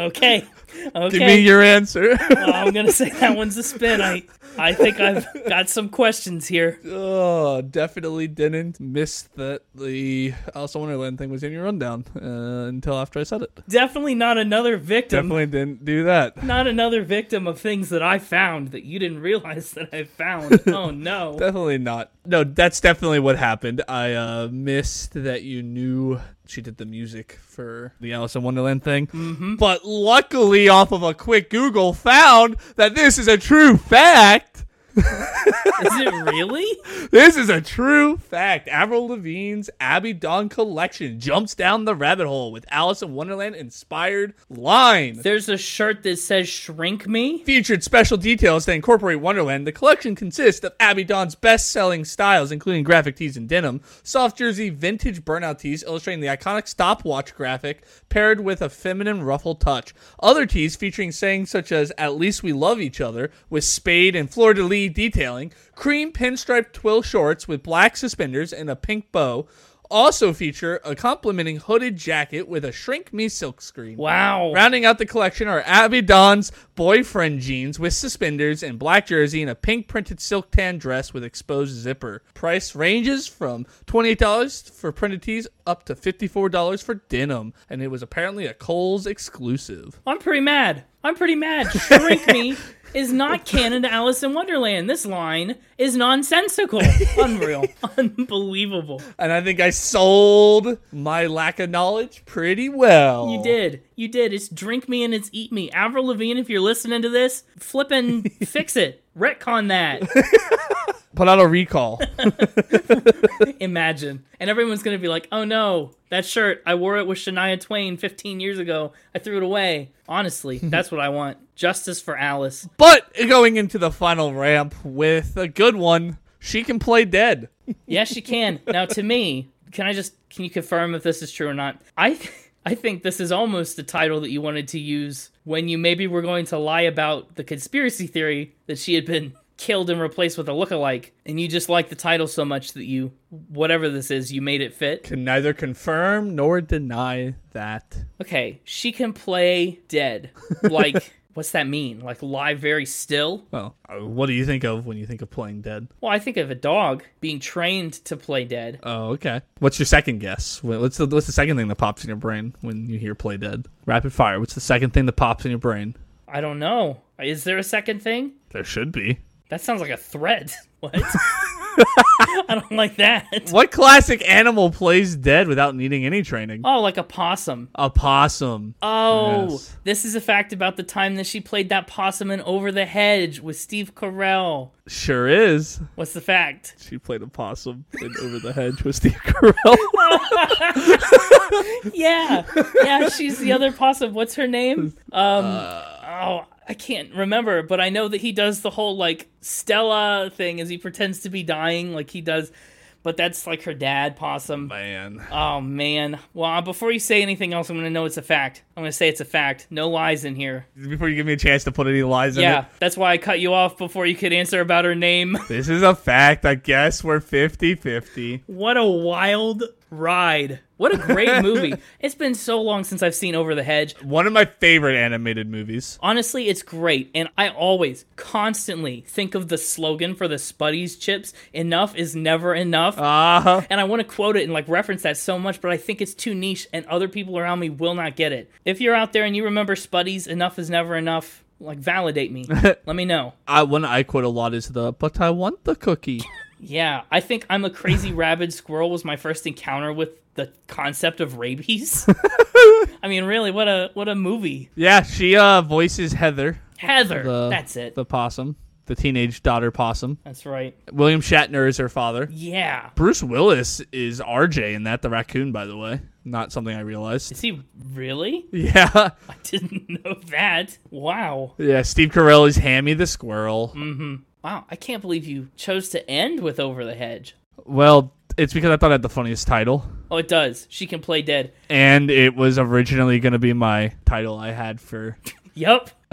Okay. (laughs) Okay. Give me your answer. Well, I'm gonna say that one's a spin. I I think I've got some questions here. oh, definitely didn't miss that the Alice in Wonderland thing was in your rundown uh, until after I said it. Definitely not another victim. Definitely didn't do that. Not another victim of things that I found that you didn't realize that I found. (laughs) Oh no. Definitely not. No, that's definitely what happened. I uh, missed that you knew she did the music for the Alice in Wonderland thing. Mm-hmm. But luckily, off of a quick Google, found that this is a true fact. Is it really? (laughs) This is a true fact. Avril Lavigne's Abbey Dawn collection jumps down the rabbit hole with Alice in Wonderland inspired lines. There's a shirt that says shrink me. Featured special details that incorporate Wonderland, the collection consists of Abbey Dawn's best selling styles, including graphic tees and denim, soft jersey, vintage burnout tees illustrating the iconic stopwatch graphic, paired with a feminine ruffle touch. Other tees featuring sayings such as At least we love each other, with spade and fleur de lis detailing, cream pinstripe twill shorts with black suspenders and a pink bow. Also feature a complementing hooded jacket with a shrink me silkscreen. Wow. Rounding out the collection are Abbey Dawn's boyfriend jeans with suspenders and black jersey and a pink printed silk tan dress with exposed zipper. Price ranges from $28 for printed tees up to $54 for denim, and it was apparently a Kohl's exclusive. I'm pretty mad. I'm pretty mad. Shrink me (laughs) is not canon to Alice in Wonderland. This line is nonsensical. (laughs) Unreal. Unbelievable. And I think I sold my lack of knowledge pretty well. You did. You did. It's drink me and it's eat me. Avril Lavigne, if you're listening to this, flip and (laughs) fix it. Retcon that. (laughs) Put out a recall. (laughs) Imagine. And everyone's going to be like, oh no, that shirt, I wore it with Shania Twain 15 years ago. I threw it away. Honestly, (laughs) that's what I want. Justice for Alice. but going into the final ramp with a good one, she can play dead. Yes, she can. Now, to me, can I just, can you confirm if this is true or not? I, I think this is almost the title that you wanted to use when you maybe were going to lie about the conspiracy theory that she had been (laughs) killed and replaced with a lookalike, and you just like the title so much that you, whatever this is, you made it fit. Can neither confirm nor deny that. Okay, she can play dead. Like, (laughs) what's that mean? Like lie very still? Well, what do you think of when you think of playing dead? Well, I think of a dog being trained to play dead. Oh, okay. What's your second guess? What's the what's the second thing that pops in your brain when you hear play dead? Rapid fire. What's the second thing that pops in your brain? I don't know. Is there a second thing? There should be. That sounds like a threat. (laughs) What? (laughs) I don't like that. What classic animal plays dead without needing any training? Oh, like a possum. A possum. Oh, Yes. this is a fact about the time that she played that possum in Over the Hedge with Steve Carell. Sure is. What's the fact? She played a possum in Over the Hedge with Steve Carell. (laughs) Yeah, yeah, she's the other possum. What's her name? (laughs) Um, oh, I can't remember, but I know that he does the whole like Stella thing as he pretends to be dying, like he does. But that's like her dad, possum. Man. Oh man. Well, uh, before you say anything else, I'm gonna know it's a fact. I'm gonna say it's a fact. No lies in here. Before you give me a chance to put any lies in Yeah, that's why I cut you off before you could answer about her name. This is a fact. I guess we're 50 50. What a wild ride. What a great (laughs) movie. It's been so long since I've seen Over the Hedge. One of my favorite animated movies. Honestly, it's great. And I always, constantly think of the slogan for the Spuddies chips enough is never enough. Uh huh. and I want to quote it and like reference that so much, but I think it's too niche and other people around me will not get it. If you're out there and you remember Spuddies, enough is never enough, like validate me. (laughs) Let me know. I, one I quote a lot is the, but I want the cookie. (laughs) Yeah, I think I'm a crazy rabid squirrel was my first encounter with the concept of rabies. (laughs) I mean, really, what a what a movie. yeah, she uh voices Heather, Heather, The- that's it. the possum. the teenage daughter possum. That's right. William Shatner is her father. Yeah. Bruce Willis is RJ in that, the raccoon, by the way. Not something I realized. Is he really? Yeah. (laughs) I didn't know that. Wow. Yeah, Steve Carell is Hammy the squirrel. Wow. I can't believe you chose to end with Over the Hedge. Well, it's because I thought I had the funniest title. Oh, it does. She can play dead. And it was originally going to be my title I had for. (laughs) yep. (laughs)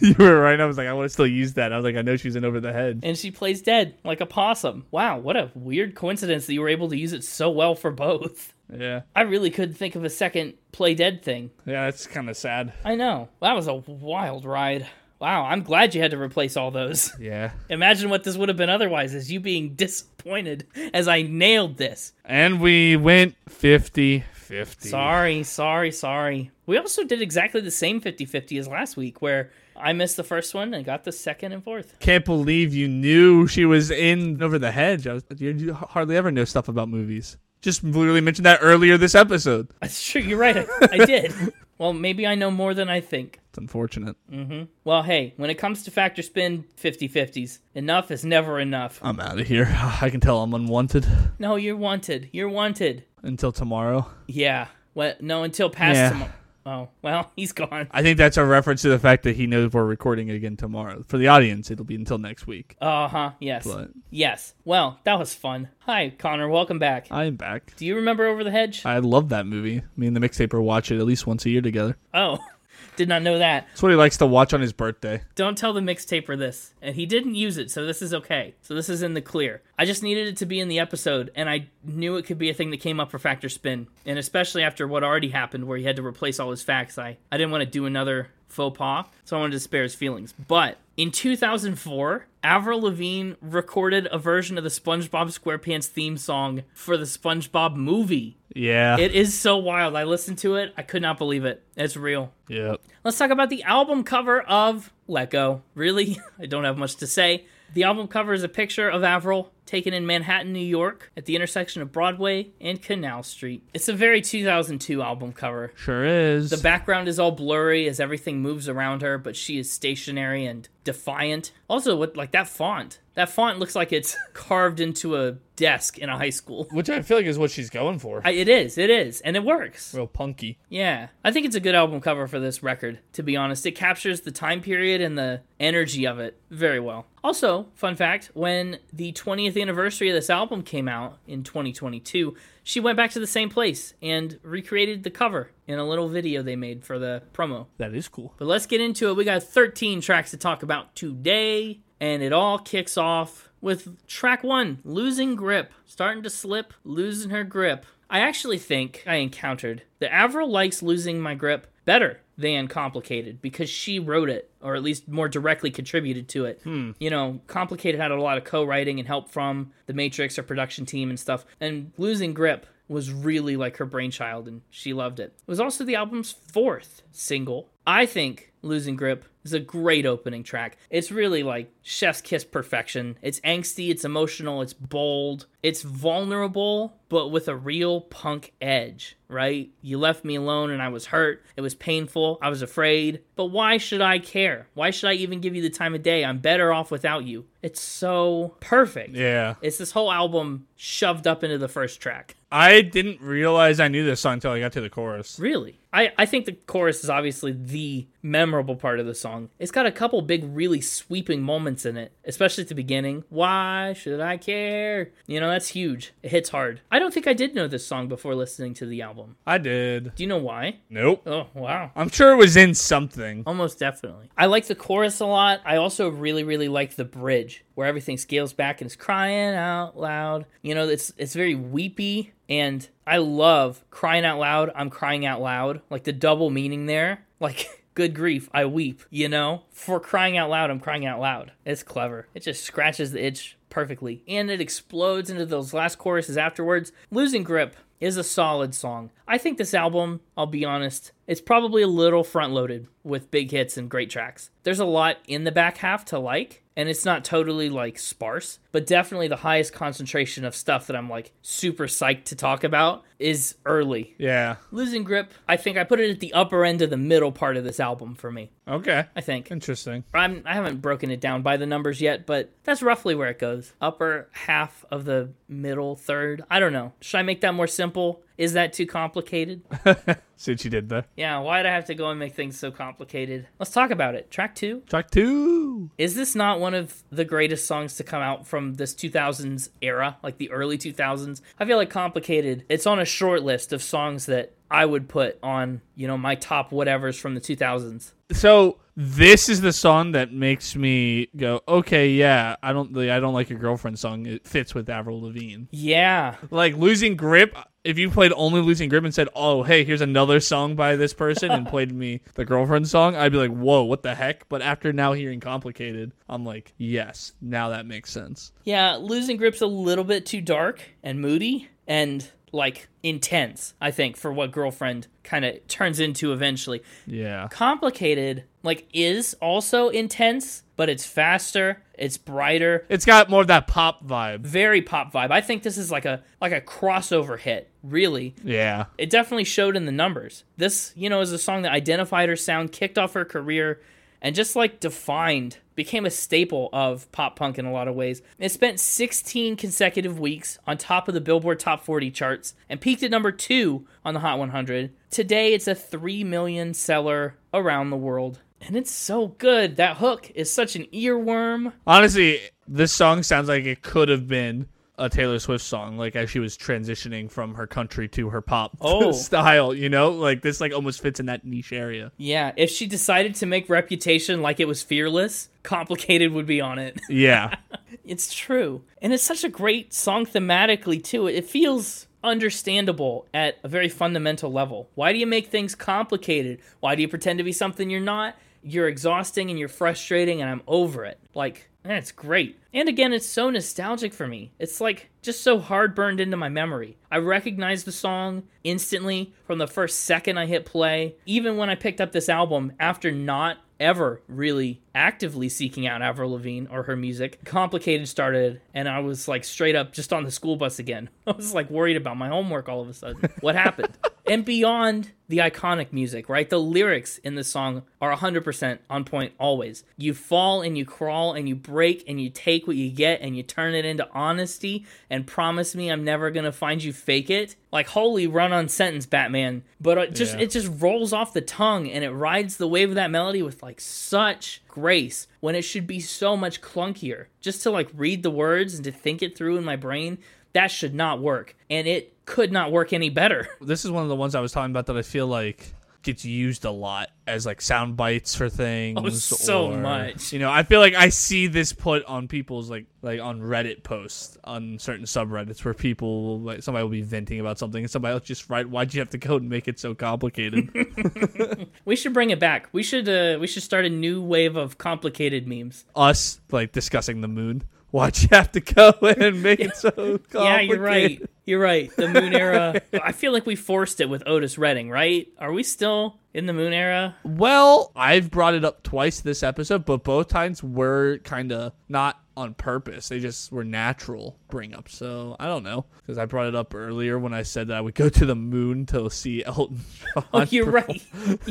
you were right. I was like, I want to still use that. I was like, I know she's in over the head. And she plays dead like a possum. Wow. What a weird coincidence that you were able to use it so well for both. Yeah. I really couldn't think of a second play dead thing. Yeah, that's kind of sad. I know. That was a wild ride. Wow, I'm glad you had to replace all those. (laughs) Yeah. Imagine what this would have been otherwise, as you being (laughs) disappointed as I nailed this. And we went 50 50. Sorry, sorry, sorry. We also did exactly the same 50 50 as last week, where I missed the first one and got the second and fourth. Can't believe you knew she was in Over the Hedge. I was, you, you hardly ever know stuff about movies. Just literally mentioned that earlier this episode. That's true, you're right. I, I (laughs) did. Well, maybe I know more than I think. It's unfortunate. Mm-hmm. Well, hey, when it comes to factor spin 50 50s, enough is never enough. I'm out of here. (laughs) I can tell I'm unwanted No, you're wanted. You're wanted. until tomorrow. Yeah. What? No, until past Yeah. tomorrow. Oh, well, (laughs) he's gone. I think that's a reference to the fact that he knows we're recording again tomorrow. For the audience, it'll be until next week. Uh huh. Yes. But Yes. Well, that was fun. Hi, Connor. Welcome back. I am back. Do you remember Over the Hedge? I love that movie. Me and the mixtaper watch it at least once a year together. Oh, (laughs) did not know that. That's what he likes to watch on his birthday. Don't tell the mixtaper this. And he didn't use it, so this is okay. So this is in the clear. I just needed it to be in the episode, and I knew it could be a thing that came up for Factor Spin. And especially after what already happened, where he had to replace all his facts, I, I didn't want to do another faux pas, so I wanted to spare his feelings. But in 2004, Avril Lavigne recorded a version of the SpongeBob SquarePants theme song for the SpongeBob movie. Yeah. It is so wild. I listened to it. I could not believe it. It's real. yep. Let's talk about the album cover of Let Go. Really? (laughs) I don't have much to say. The album cover is a picture of Avril taken in Manhattan, New York, at the intersection of Broadway and Canal Street. It's a very 2002 album cover. Sure is. The background is all blurry as everything moves around her, but she is stationary and defiant. Also, with like that font. That font looks like it's (laughs) carved into a desk in a high school. Which I feel like is what she's going for. I, it is, it is, and it works. Real punky. Yeah, I think it's a good album cover for this record, to be honest. It captures the time period and the energy of it very well. Also, fun fact when the 20th anniversary of this album came out in 2022, she went back to the same place and recreated the cover in a little video they made for the promo. That is cool. But let's get into it. We got 13 tracks to talk about today, and it all kicks off with track one Losing Grip. Starting to slip, losing her grip. I actually think I encountered that Avril likes losing my grip better than Complicated because she wrote it, or at least more directly contributed to it. Hmm. You know, Complicated had a lot of co writing and help from the Matrix, or production team, and stuff. And Losing Grip was really like her brainchild and she loved it. It was also the album's fourth single. I think Losing Grip is a great opening track. It's really like chef's kiss perfection. It's angsty, it's emotional, it's bold, it's vulnerable, but with a real punk edge, right? You left me alone and I was hurt. It was painful. I was afraid. But why should I care? Why should I even give you the time of day? I'm better off without you. It's so perfect. Yeah. It's this whole album shoved up into the first track. I didn't realize I knew this song until I got to the chorus. Really? I, I think the chorus is obviously the memorable part of the song. It's got a couple big, really sweeping moments in it, especially at the beginning. Why should I care? You know, that's huge. It hits hard. I don't think I did know this song before listening to the album. I did. Do you know why? Nope. Oh, wow. I'm sure it was in something. Almost definitely. I like the chorus a lot. I also really, really like the bridge where everything scales back and is crying out loud. You know, it's it's very weepy and I love crying out loud. I'm crying out loud. Like the double meaning there. Like (laughs) good grief, I weep, you know? For crying out loud, I'm crying out loud. It's clever. It just scratches the itch perfectly. And it explodes into those last choruses afterwards. Losing Grip is a solid song. I think this album, I'll be honest, it's probably a little front loaded with big hits and great tracks. There's a lot in the back half to like, and it's not totally like sparse, but definitely the highest concentration of stuff that I'm like super psyched to talk about is early. Yeah. Losing Grip, I think I put it at the upper end of the middle part of this album for me. Okay. I think. Interesting. I'm, I haven't broken it down by the numbers yet, but that's roughly where it goes. Upper half of the middle third. I don't know. Should I make that more simple? Is that too complicated? (laughs) What you did there. yeah, why'd I have to go and make things so complicated? Let's talk about it. Track two. Track two. Is this not one of the greatest songs to come out from this 2000s era, like the early 2000s? I feel like Complicated, it's on a short list of songs that I would put on, you know, my top whatevers from the 2000s. So this is the song that makes me go, okay, yeah, I don't, I don't like your girlfriend song. It fits with Avril Lavigne. Yeah. Like losing grip. If you played only losing grip and said, "Oh, hey, here's another song by this person," and (laughs) played me the girlfriend song, I'd be like, "Whoa, what the heck?" But after now hearing "Complicated," I'm like, "Yes, now that makes sense." Yeah, Losing Grip's a little bit too dark and moody and like intense, I think, for what Girlfriend kind of turns into eventually. Yeah, Complicated, like, is also intense, but it's faster, it's brighter, it's got more of that pop vibe. very pop vibe. I think this is like a like a crossover hit, really. Yeah, It definitely showed in the numbers. This, you know, is a song that identified her sound, kicked off her career, and just like defined, became a staple of pop punk in a lot of ways. It spent 16 consecutive weeks on top of the Billboard Top 40 charts and peaked at number two on the Hot 100. Today, it's a 3 million seller around the world. And it's so good. That hook is such an earworm. honestly, this song sounds like it could have been a Taylor Swift song, like as she was transitioning from her country to her pop (laughs) Oh. style. You know, like this like almost fits in that niche area. Yeah, if she decided to make Reputation like it was fearless, Complicated would be on it. (laughs) Yeah. It's true. And it's such a great song thematically, too. It feels understandable at a very fundamental level. Why do you make things complicated? Why do you pretend to be something you're not? You're exhausting and you're frustrating, and I'm over it. Like, it's great. And again, it's so nostalgic for me. It's like just so hard burned into my memory. I recognize the song instantly from the first second I hit play. Even when I picked up this album after not ever really actively seeking out Avril Lavigne or her music. Complicated started, and I was like straight up just on the school bus again. (laughs) I was like worried about my homework all of a sudden. What happened? (laughs) and beyond the iconic music, right? The lyrics in the song are 100% on point always. You fall and you crawl and you break and you take what you get and you turn it into honesty and promise me I'm never going to find you fake it. Like holy run on sentence Batman, but it just Yeah. it just rolls off the tongue and it rides the wave of that melody with like such grace when it should be so much clunkier. Just to like read the words and to think it through in my brain, that should not work. And it could not work any better. this is one of the ones I was talking about that I feel like gets used a lot as like sound bites for things. Oh, so or- much. You know, I feel like I see this put on people's like like on Reddit posts on certain subreddits where people like somebody will be venting about something and somebody else just write, "Why'd you have to go and make it so complicated?" (laughs) (laughs) We should bring it back. We should uh we should start a new wave of complicated memes. Us like discussing the moon. Why'd you have to go and make (laughs) it so complicated? Yeah, you're right. You're right. The moon era. (laughs) I feel like we forced it with Otis Redding, right? Are we still in the moon era? Well, I've brought it up twice this episode, but both times were kind of not on purpose. They just were natural bring up. So I don't know because I brought it up earlier when I said that I would go to the moon to see Elton (laughs) oh, John. Oh, you're perform.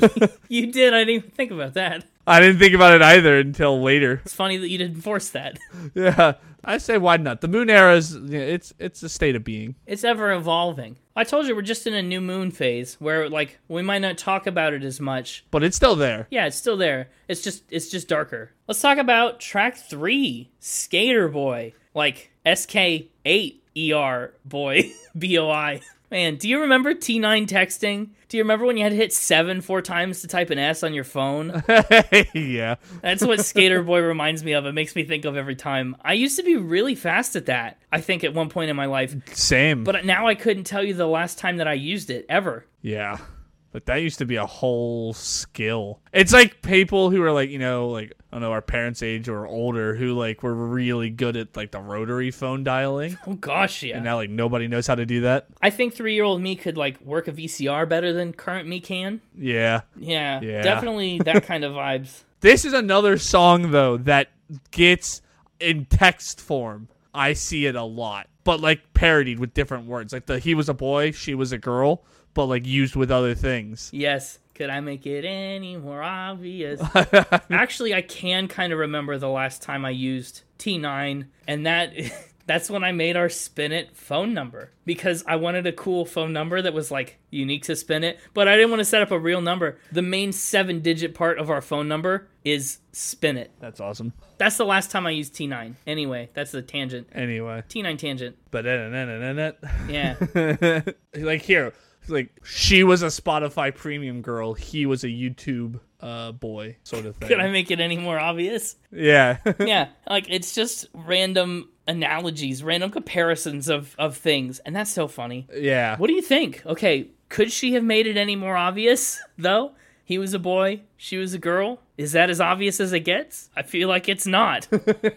right. (laughs) you did. I didn't even think about that. I didn't think about it either until later. It's funny that you didn't force that. (laughs) Yeah, I say why not? The moon era is it's it's a state of being. It's ever evolving. I told you we're just in a new moon phase where like we might not talk about it as much. But it's still there. Yeah, it's still there. It's just it's just darker. Let's talk about track 3, Skater Boy. Like SK8 ER boy, (laughs) B O I. Man, do you remember T9 texting? Do you remember when you had to hit 7 four times to type an S on your phone? (laughs) yeah. That's what Skater Boy reminds me of. It makes me think of every time. I used to be really fast at that, I think, at one point in my life. Same. But now I couldn't tell you the last time that I used it, ever. Yeah. But that used to be a whole skill. It's like people who are like, you know, like I don't know, our parents' age or older who like were really good at like the rotary phone dialing. Oh gosh, yeah. And now like nobody knows how to do that. I think three year old me could like work a VCR better than current me can. Yeah. Yeah, Yeah. definitely that (laughs) kind of vibes. This is another song though that gets in text form. I see it a lot, but like parodied with different words. Like the he was a boy, she was a girl, but like used with other things. Yes. Could I make it any more obvious? (laughs) Actually, I can kind of remember the last time I used T9, and that (laughs) that's when I made our Spin It phone number because I wanted a cool phone number that was like unique to Spin It, but I didn't want to set up a real number. The main seven digit part of our phone number is Spin It. That's awesome. That's the last time I used T9. Anyway, that's the tangent. Anyway, T9 tangent. but Yeah. (laughs) like here, (laughs) like she was a Spotify premium girl, he was a YouTube uh boy sort of thing. Could I make it any more obvious? yeah. (laughs) yeah, like it's just random analogies, random comparisons of of things, and that's so funny. yeah. What do you think? Okay, could she have made it any more obvious though? He was a boy, she was a girl. Is that as obvious as it gets? I feel like it's not.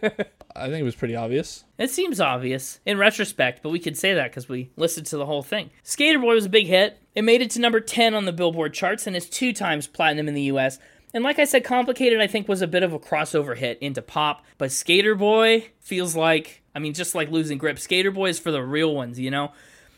(laughs) I think it was pretty obvious. it seems obvious in retrospect, but we could say that because we listened to the whole thing. Skater Boy was a big hit. It made it to number 10 on the Billboard charts and is two times platinum in the US. And like I said, Complicated, I think, was a bit of a crossover hit into pop. But Skater Boy feels like, I mean, just like losing grip. Skater Boy is for the real ones, you know?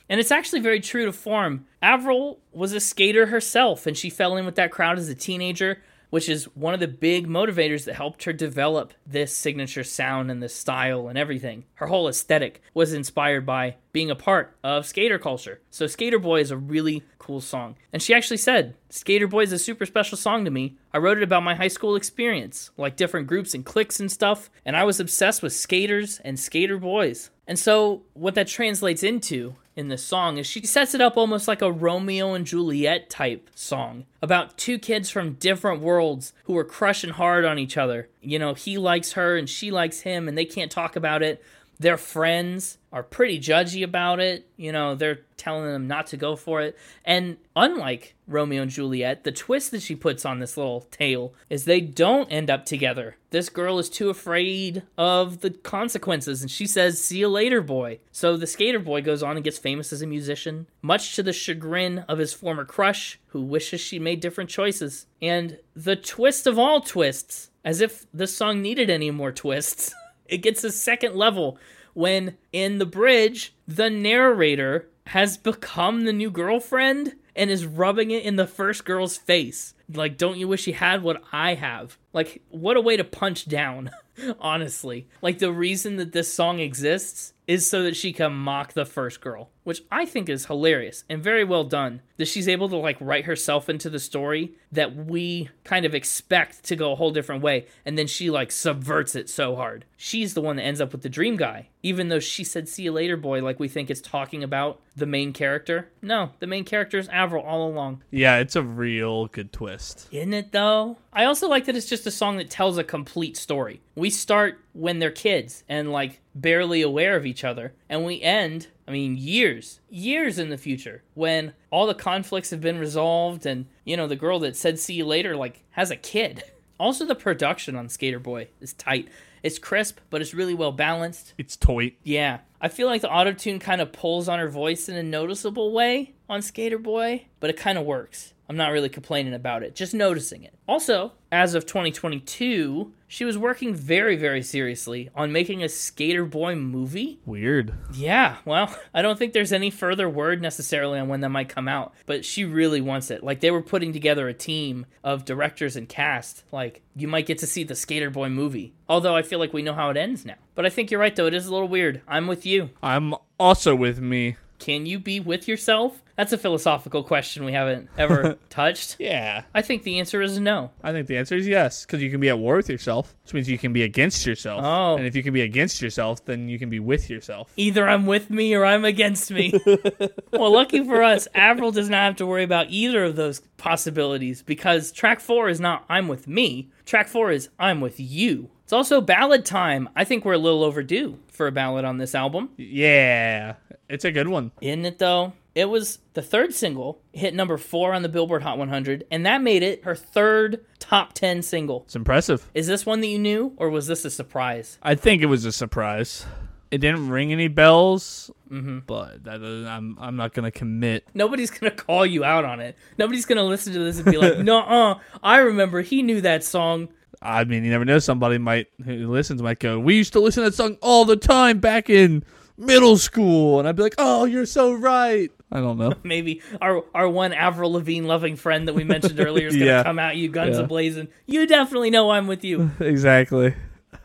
And it's actually very true to form. Avril was a skater herself, and she fell in with that crowd as a teenager, which is one of the big motivators that helped her develop this signature sound and this style and everything. Her whole aesthetic was inspired by being a part of skater culture. So, Skater Boy is a really cool song. And she actually said, Skater Boy is a super special song to me. I wrote it about my high school experience, like different groups and cliques and stuff, and I was obsessed with skaters and skater boys. And so, what that translates into in this song is she sets it up almost like a Romeo and Juliet type song about two kids from different worlds who are crushing hard on each other. You know, he likes her and she likes him, and they can't talk about it. Their friends are pretty judgy about it. You know, they're telling them not to go for it. And unlike Romeo and Juliet, the twist that she puts on this little tale is they don't end up together. This girl is too afraid of the consequences, and she says, See you later, boy. So the skater boy goes on and gets famous as a musician, much to the chagrin of his former crush, who wishes she made different choices. And the twist of all twists, as if the song needed any more twists. (laughs) It gets a second level when in the bridge, the narrator has become the new girlfriend and is rubbing it in the first girl's face. Like, don't you wish you had what I have? Like, what a way to punch down, (laughs) honestly. Like, the reason that this song exists is so that she can mock the first girl, which I think is hilarious and very well done. That she's able to like write herself into the story that we kind of expect to go a whole different way, and then she like subverts it so hard. She's the one that ends up with the dream guy, even though she said "see you later, boy," like we think it's talking about the main character. No, the main character is Avril all along. Yeah, it's a real good twist. Isn't it though? I also like that it's just a song that tells a complete story. We start when they're kids and like barely aware of each other, and we end, I mean, years, years in the future when all the conflicts have been resolved and, you know, the girl that said see you later like has a kid. (laughs) Also, the production on Skater Boy is tight. It's crisp, but it's really well balanced. It's toy. Yeah. I feel like the auto tune kind of pulls on her voice in a noticeable way on Skater Boy, but it kind of works. I'm not really complaining about it, just noticing it. Also, as of 2022, she was working very, very seriously on making a Skater Boy movie. Weird. Yeah, well, (laughs) I don't think there's any further word necessarily on when that might come out, but she really wants it. Like, they were putting together a team of directors and cast. Like, you might get to see the Skater Boy movie. Although I feel like we know how it ends now. But I think you're right, though. It is a little weird. I'm with you. I'm also with me. Can you be with yourself? That's a philosophical question we haven't ever (laughs) touched. Yeah. I think the answer is no. I think the answer is yes, because you can be at war with yourself, which means you can be against yourself. Oh. And if you can be against yourself, then you can be with yourself. Either I'm with me or I'm against me. (laughs) well, lucky for us, Avril does not have to worry about either of those possibilities because track four is not I'm with me. Track four is I'm with you. It's also ballad time. I think we're a little overdue for a ballad on this album. Yeah. It's a good one. Isn't it though? It was the third single, hit number four on the Billboard Hot 100, and that made it her third top 10 single. It's impressive. Is this one that you knew, or was this a surprise? I think it was a surprise. It didn't ring any bells, but that doesn't, I'm I'm not gonna commit. Nobody's gonna (laughs) call you out on it. Nobody's gonna listen to this and be like, (laughs) "No, uh, I remember he knew that song." I mean, you never know. Somebody might who listens might go. We used to listen to that song all the time back in middle school, and I'd be like, "Oh, you're so right." I don't know. (laughs) Maybe our our one Avril Lavigne loving friend that we mentioned (laughs) earlier is gonna Yeah. come at you guns Yeah. a blazing. You definitely know I'm with you. (laughs) exactly.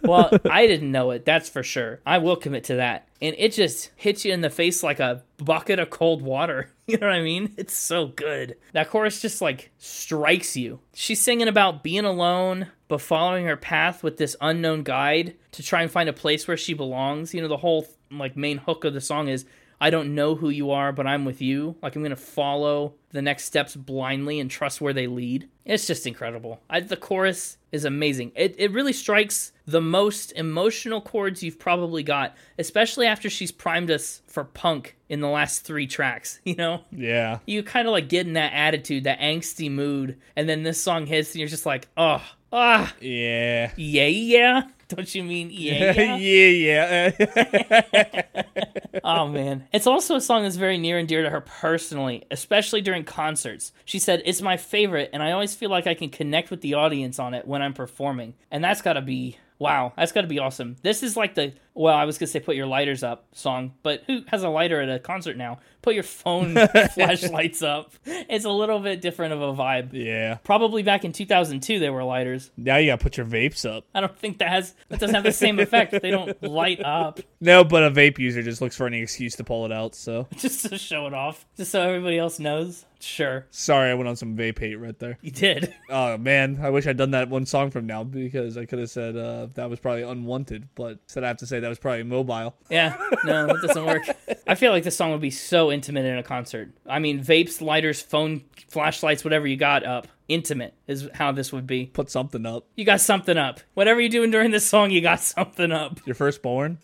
well, I didn't know it, that's for sure. I will commit to that. And it just hits you in the face like a bucket of cold water. You know what I mean? It's so good. That chorus just like strikes you. She's singing about being alone, but following her path with this unknown guide to try and find a place where she belongs. You know, the whole like main hook of the song is I don't know who you are, but I'm with you. Like I'm gonna follow the next steps blindly and trust where they lead. It's just incredible. I, the chorus is amazing. It it really strikes the most emotional chords you've probably got, especially after she's primed us for punk in the last three tracks. (laughs) You know, Yeah. you kind of like get in that attitude, that angsty mood, and then this song hits, and you're just like, oh, ah, Yeah. yeah, yeah. (laughs) Don't you mean (laughs) yeah, yeah? yeah, yeah. (laughs) Oh man. It's also a song that's very near and dear to her personally, especially during concerts. She said, It's my favorite, and I always feel like I can connect with the audience on it when I'm performing. And that's gotta be wow, that's gotta be awesome. This is like the well, I was gonna say put your lighters up song, but who has a lighter at a concert now? Put your phone (laughs) flashlights up. It's a little bit different of a vibe. yeah. Probably back in 2002 there were lighters. Now you gotta put your vapes up. I don't think that has that doesn't have the same (laughs) effect. They don't light up. No, but a vape user just looks for any excuse to pull it out. So (laughs) just to show it off, just so everybody else knows. Sure, sorry, I went on some vape hate right there. you did. Oh man, I wish I'd done that one song from now because I could have said uh, that was probably unwanted, but said I have to say that was probably mobile. Yeah, no, that doesn't work. (laughs) I feel like this song would be so intimate in a concert. I mean, vapes, lighters, phone, flashlights, whatever you got up. Intimate is how this would be. Put something up. You got something up. Whatever you're doing during this song, you got something up. Your firstborn.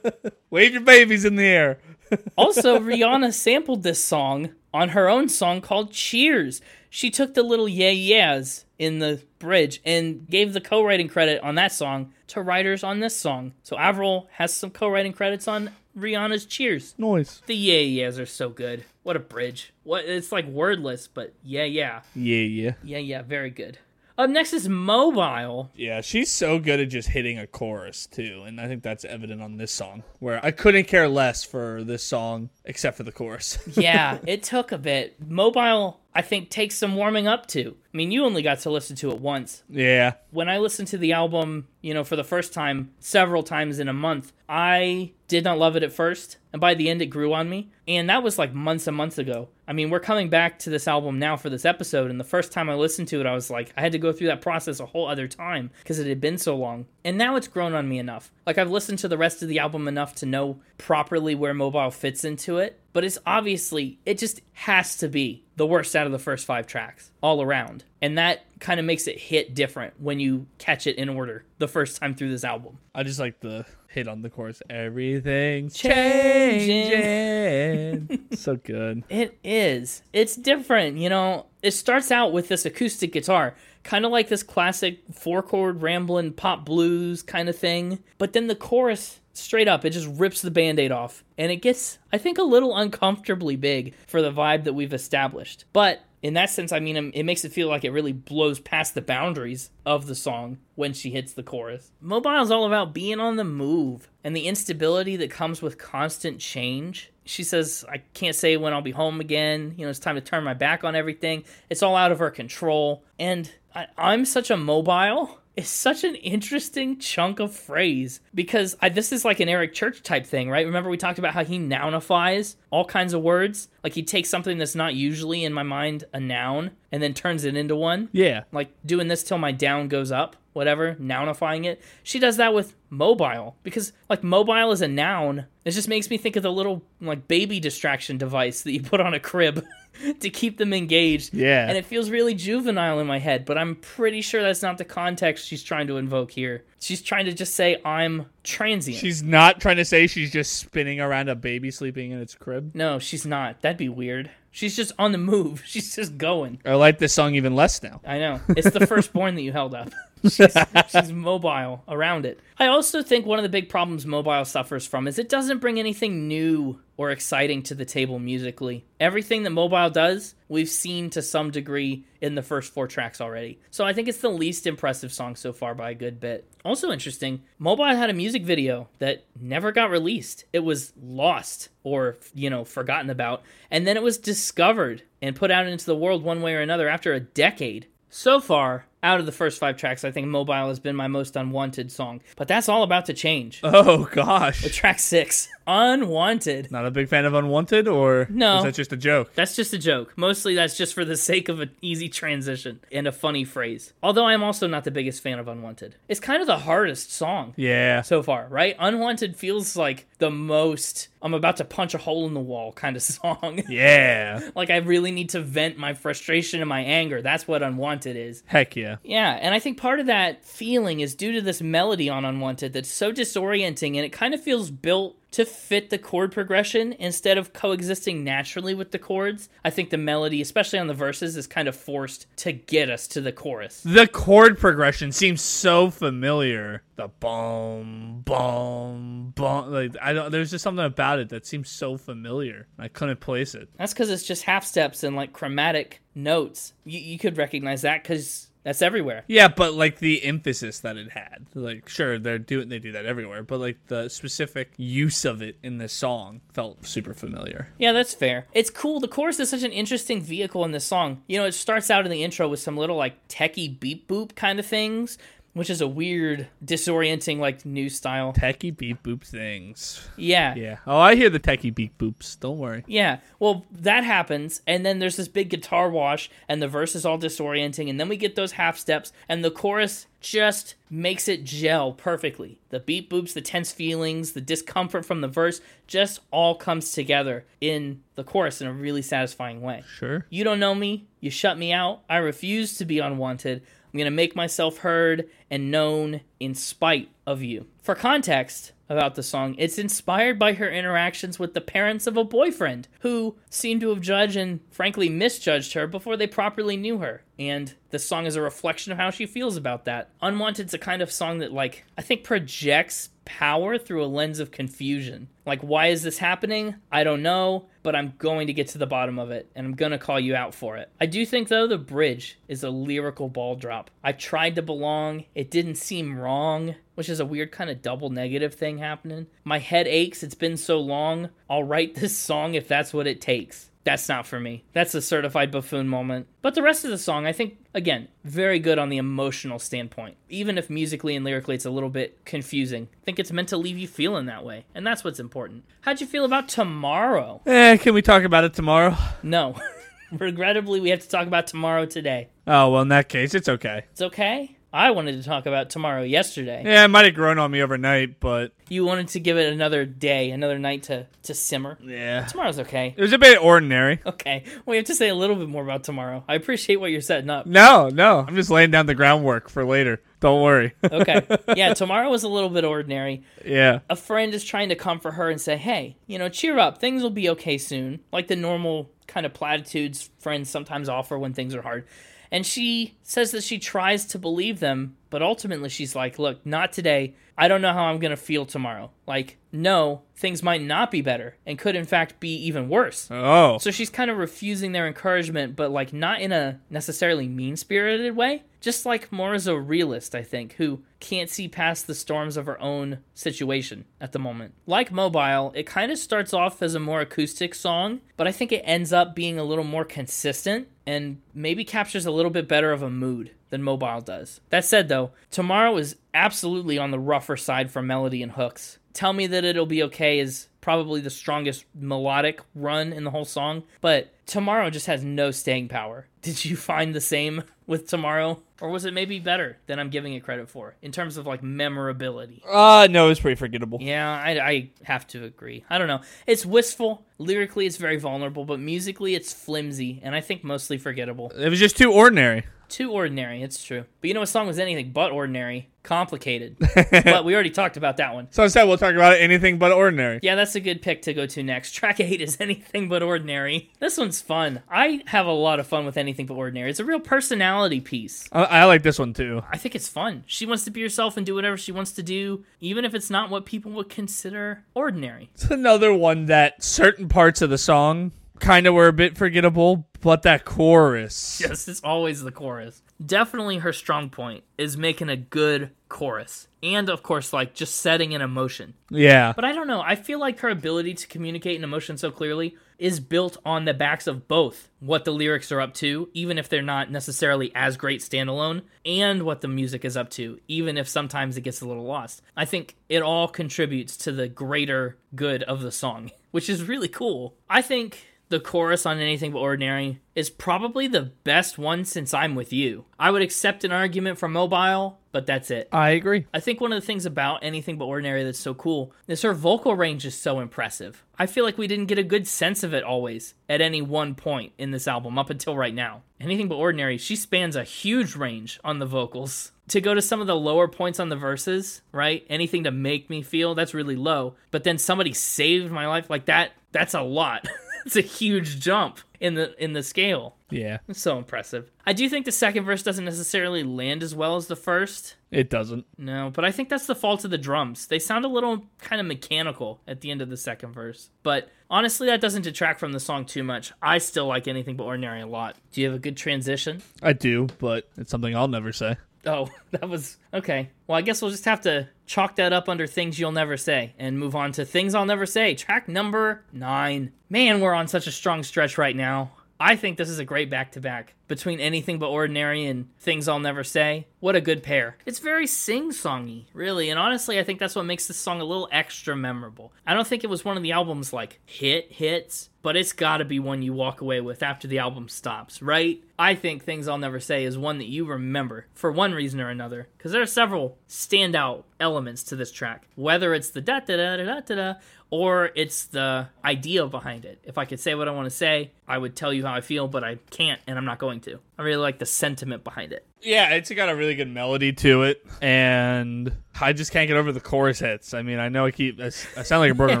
(laughs) Wave your babies in the air. (laughs) Also, Rihanna sampled this song on her own song called Cheers. She took the little yeah yeahs in the bridge and gave the co-writing credit on that song to writers on this song. So Avril has some co-writing credits on Rihanna's Cheers. Noise. The yeah yeahs are so good. What a bridge. What it's like wordless, but yeah yeah. Yeah, yeah. Yeah yeah, very good. Up next is Mobile. Yeah, she's so good at just hitting a chorus too, and I think that's evident on this song. Where I couldn't care less for this song except for the chorus. (laughs) yeah, it took a bit. Mobile, I think, takes some warming up to. I mean, you only got to listen to it once. yeah, When I listened to the album, you know, for the first time, several times in a month, I did not love it at first. And by the end, it grew on me. And that was like months and months ago. I mean, we're coming back to this album now for this episode. And the first time I listened to it, I was like, I had to go through that process a whole other time because it had been so long. And now it's grown on me enough. Like, I've listened to the rest of the album enough to know properly where Mobile fits into it. But it's obviously, it just has to be the worst out of the first five tracks all around. And that kind of makes it hit different when you catch it in order the first time through this album. I just like the hit on the chorus. Everything's Changing. changing. (laughs) so good. It is. It's different, you know. It starts out with this acoustic guitar, kind of like this classic four chord rambling pop blues kind of thing. But then the chorus, straight up, it just rips the band aid off. And it gets, I think, a little uncomfortably big for the vibe that we've established. But in that sense, I mean, um, it makes it feel like it really blows past the boundaries of the song when she hits the chorus. Mobile's all about being on the move and the instability that comes with constant change. She says, I can't say when I'll be home again. You know, it's time to turn my back on everything. It's all out of her control. And I, I'm such a mobile. It's such an interesting chunk of phrase because I, this is like an Eric Church type thing, right? Remember we talked about how he nounifies all kinds of words? Like he takes something that's not usually in my mind a noun and then turns it into one Yeah. like doing this till my down goes up, whatever, nounifying it. She does that with mobile because like mobile is a noun. It just makes me think of the little like baby distraction device that you put on a crib (laughs) (laughs) to keep them engaged. Yeah. And it feels really juvenile in my head, but I'm pretty sure that's not the context she's trying to invoke here. She's trying to just say I'm transient. She's not trying to say she's just spinning around a baby sleeping in its crib. no, she's not. That'd be weird. She's just on the move. (laughs) She's just going. I like this song even less now. I know. It's the firstborn (laughs) that you held up. she's, she's mobile around it. I also think one of the big problems mobile suffers from is it doesn't bring anything new or exciting to the table musically. Everything that mobile does, we've seen to some degree in the first four tracks already. So I think it's the least impressive song so far by a good bit. Also interesting, Mobile had a music video that never got released. It was lost or, you know, forgotten about, and then it was discovered and put out into the world one way or another after a decade. So far, out of the first five tracks, I think Mobile has been my most unwanted song. But that's all about to change. (laughs) Oh gosh. Track six, Unwanted. Not a big fan of Unwanted, or No. is that just a joke? That's just a joke. Mostly that's just for the sake of an easy transition and a funny phrase. Although I'm also not the biggest fan of Unwanted. It's kind of the hardest song Yeah. so far, right? Unwanted feels like the most I'm about to punch a hole in the wall kind of (laughs) song. Yeah. like I really need to vent my frustration and my anger. That's what Unwanted is. Heck yeah. Yeah, and I think part of that feeling is due to this melody on Unwanted that's so disorienting and it kind of feels built to fit the chord progression instead of coexisting naturally with the chords. I think the melody, especially on the verses, is kind of forced to get us to the chorus. The chord progression seems so familiar. The boom, boom, boom. Like I don't. There's just something about it that seems so familiar. I couldn't place it. That's because it's just half steps and like chromatic notes. You, you could recognize that because that's everywhere. Yeah, but like the emphasis that it had. Like, sure, they're doing they do that everywhere, but like the specific use of it in this song felt super familiar. Yeah, that's fair. It's cool. The chorus is such an interesting vehicle in this song. You know, it starts out in the intro with some little like techie beep boop kind of things, which is a weird, disorienting like new style. Techie beep boop things. Yeah. Yeah. Oh, I hear the techie beep boops. Don't worry. Yeah, well, that happens, and then there's this big guitar wash, and the verse is all disorienting, and then we get those half steps, and the chorus just makes it gel perfectly. The beep boops, the tense feelings, the discomfort from the verse just all comes together in the chorus in a really satisfying way. Sure. You don't know me, you shut me out, I refuse to be unwanted. I'm going to make myself heard and known in spite of you. For context about the song, it's inspired by her interactions with the parents of a boyfriend who seem to have judged and frankly misjudged her before they properly knew her. And the song is a reflection of how she feels about that. Unwanted's a kind of song that like I think projects power through a lens of confusion. Like why is this happening? I don't know, but I'm going to get to the bottom of it and I'm going to call you out for it. I do think though the bridge is a lyrical ball drop. I tried to belong, it didn't seem wrong, which is a weird kind of double negative thing happening. My head aches, it's been so long. I'll write this song if that's what it takes. That's not for me. That's a certified buffoon moment. But the rest of the song, I think, again, very good on the emotional standpoint. Even if musically and lyrically it's a little bit confusing. I think it's meant to leave you feeling that way. And that's what's important. How'd you feel about tomorrow? Eh, can we talk about it tomorrow? No. (laughs) Regrettably, we have to talk about tomorrow today. Oh well, in that case, it's okay. It's okay. I wanted to talk about tomorrow yesterday. Yeah, it might have grown on me overnight, but You wanted to give it another day, another night to, to simmer. yeah, Tomorrow's okay. it was a bit ordinary. Okay. We have to say a little bit more about tomorrow. I appreciate what you're setting up. No, no, I'm just laying down the groundwork for later. Don't worry. (laughs) Okay. Yeah, tomorrow was a little bit ordinary. yeah, A friend is trying to comfort her and say, hey, you know, cheer up. Things will be okay soon. Like the normal kind of platitudes friends sometimes offer when things are hard. And she says that she tries to believe them, but ultimately she's like, look, not today. I don't know how I'm going to feel tomorrow. Like, no, things might not be better and could, in fact, be even worse. Oh, So she's kind of refusing their encouragement, but like not in a necessarily mean spirited way. Just like more as a realist, I think, who can't see past the storms of her own situation at the moment. Like Mobile, it kind of starts off as a more acoustic song, but I think it ends up being a little more consistent and maybe captures a little bit better of a mood than Mobile does. That said, though, Tomorrow is absolutely on the rougher side for melody and hooks. Tell Me That It'll Be Okay is probably the strongest melodic run in the whole song, but Tomorrow just has no staying power. (laughs) Did you find the same with Tomorrow? Or was it maybe better than I'm giving it credit for in terms of like memorability? uh, no, it's pretty forgettable. Yeah, I, I have to agree. I don't know. It's wistful. Lyrically, it's very vulnerable, but musically, it's flimsy, and I think mostly forgettable. It was just too ordinary. Too ordinary, it's true. But you know, a song was anything but ordinary. Complicated. (laughs) but we already talked about that one. So instead, we'll talk about anything but ordinary. Yeah, that's a good pick to go to next. (laughs) Track eight is Anything But Ordinary. This one's fun. I have a lot of fun with Anything But Ordinary. It's a real personality piece. I, I like this one too. I think it's fun. She wants to be herself and do whatever she wants to do, even if it's not what people would consider ordinary. It's another one that certain parts of the song kind of were a bit forgettable, but that chorus. Yes, it's always the chorus. Definitely her strong point is making a good chorus. And of course, like just setting an emotion. Yeah. But I don't know. I feel like her ability to communicate an emotion so clearly is built on the backs of both what the lyrics are up to, even if they're not necessarily as great standalone, and what the music is up to, even if sometimes it gets a little lost. I think it all contributes to the greater good of the song, (laughs) which is really cool. I think the chorus on Anything But Ordinary is probably the best one since I'm with you. I would accept an argument from Mobile, but that's it. I agree. I think one of the things about Anything But Ordinary that's so cool is her vocal range is so impressive. I feel like we didn't get a good sense of it always at any one point in this album up until right now. Anything But Ordinary, she spans a huge range on the vocals. To go to some of the lower points on the verses, right? Anything to make me feel, that's really low. But then somebody saved my life like that, that's a lot. (laughs) it's a huge jump in the in the scale. Yeah. It's so impressive. I do think the second verse doesn't necessarily land as well as the first. It doesn't. No, but I think that's the fault of the drums. They sound a little kind of mechanical at the end of the second verse. But honestly, that doesn't detract from the song too much. I still like anything but ordinary a lot. Do you have a good transition? I do, but it's something I'll never say. Oh, (laughs) that was okay. Well, I guess we'll just have to chalk that up under things you'll never say and move on to things I'll never say. Track number nine. Man, we're on such a strong stretch right now. I think this is a great back to back between anything but ordinary and things I'll never say. What a good pair. It's very sing songy, really, and honestly, I think that's what makes this song a little extra memorable. I don't think it was one of the album's like hit hits, but it's gotta be one you walk away with after the album stops, right? I think Things I'll Never Say is one that you remember for one reason or another, because there are several standout elements to this track, whether it's the da da da da da da or it's the idea behind it. If I could say what I want to say, I would tell you how I feel, but I can't and I'm not going to. I really like the sentiment behind it. Yeah, it's got a really good melody to it, and I just can't get over the chorus hits. I mean, I know I keep I sound like a broken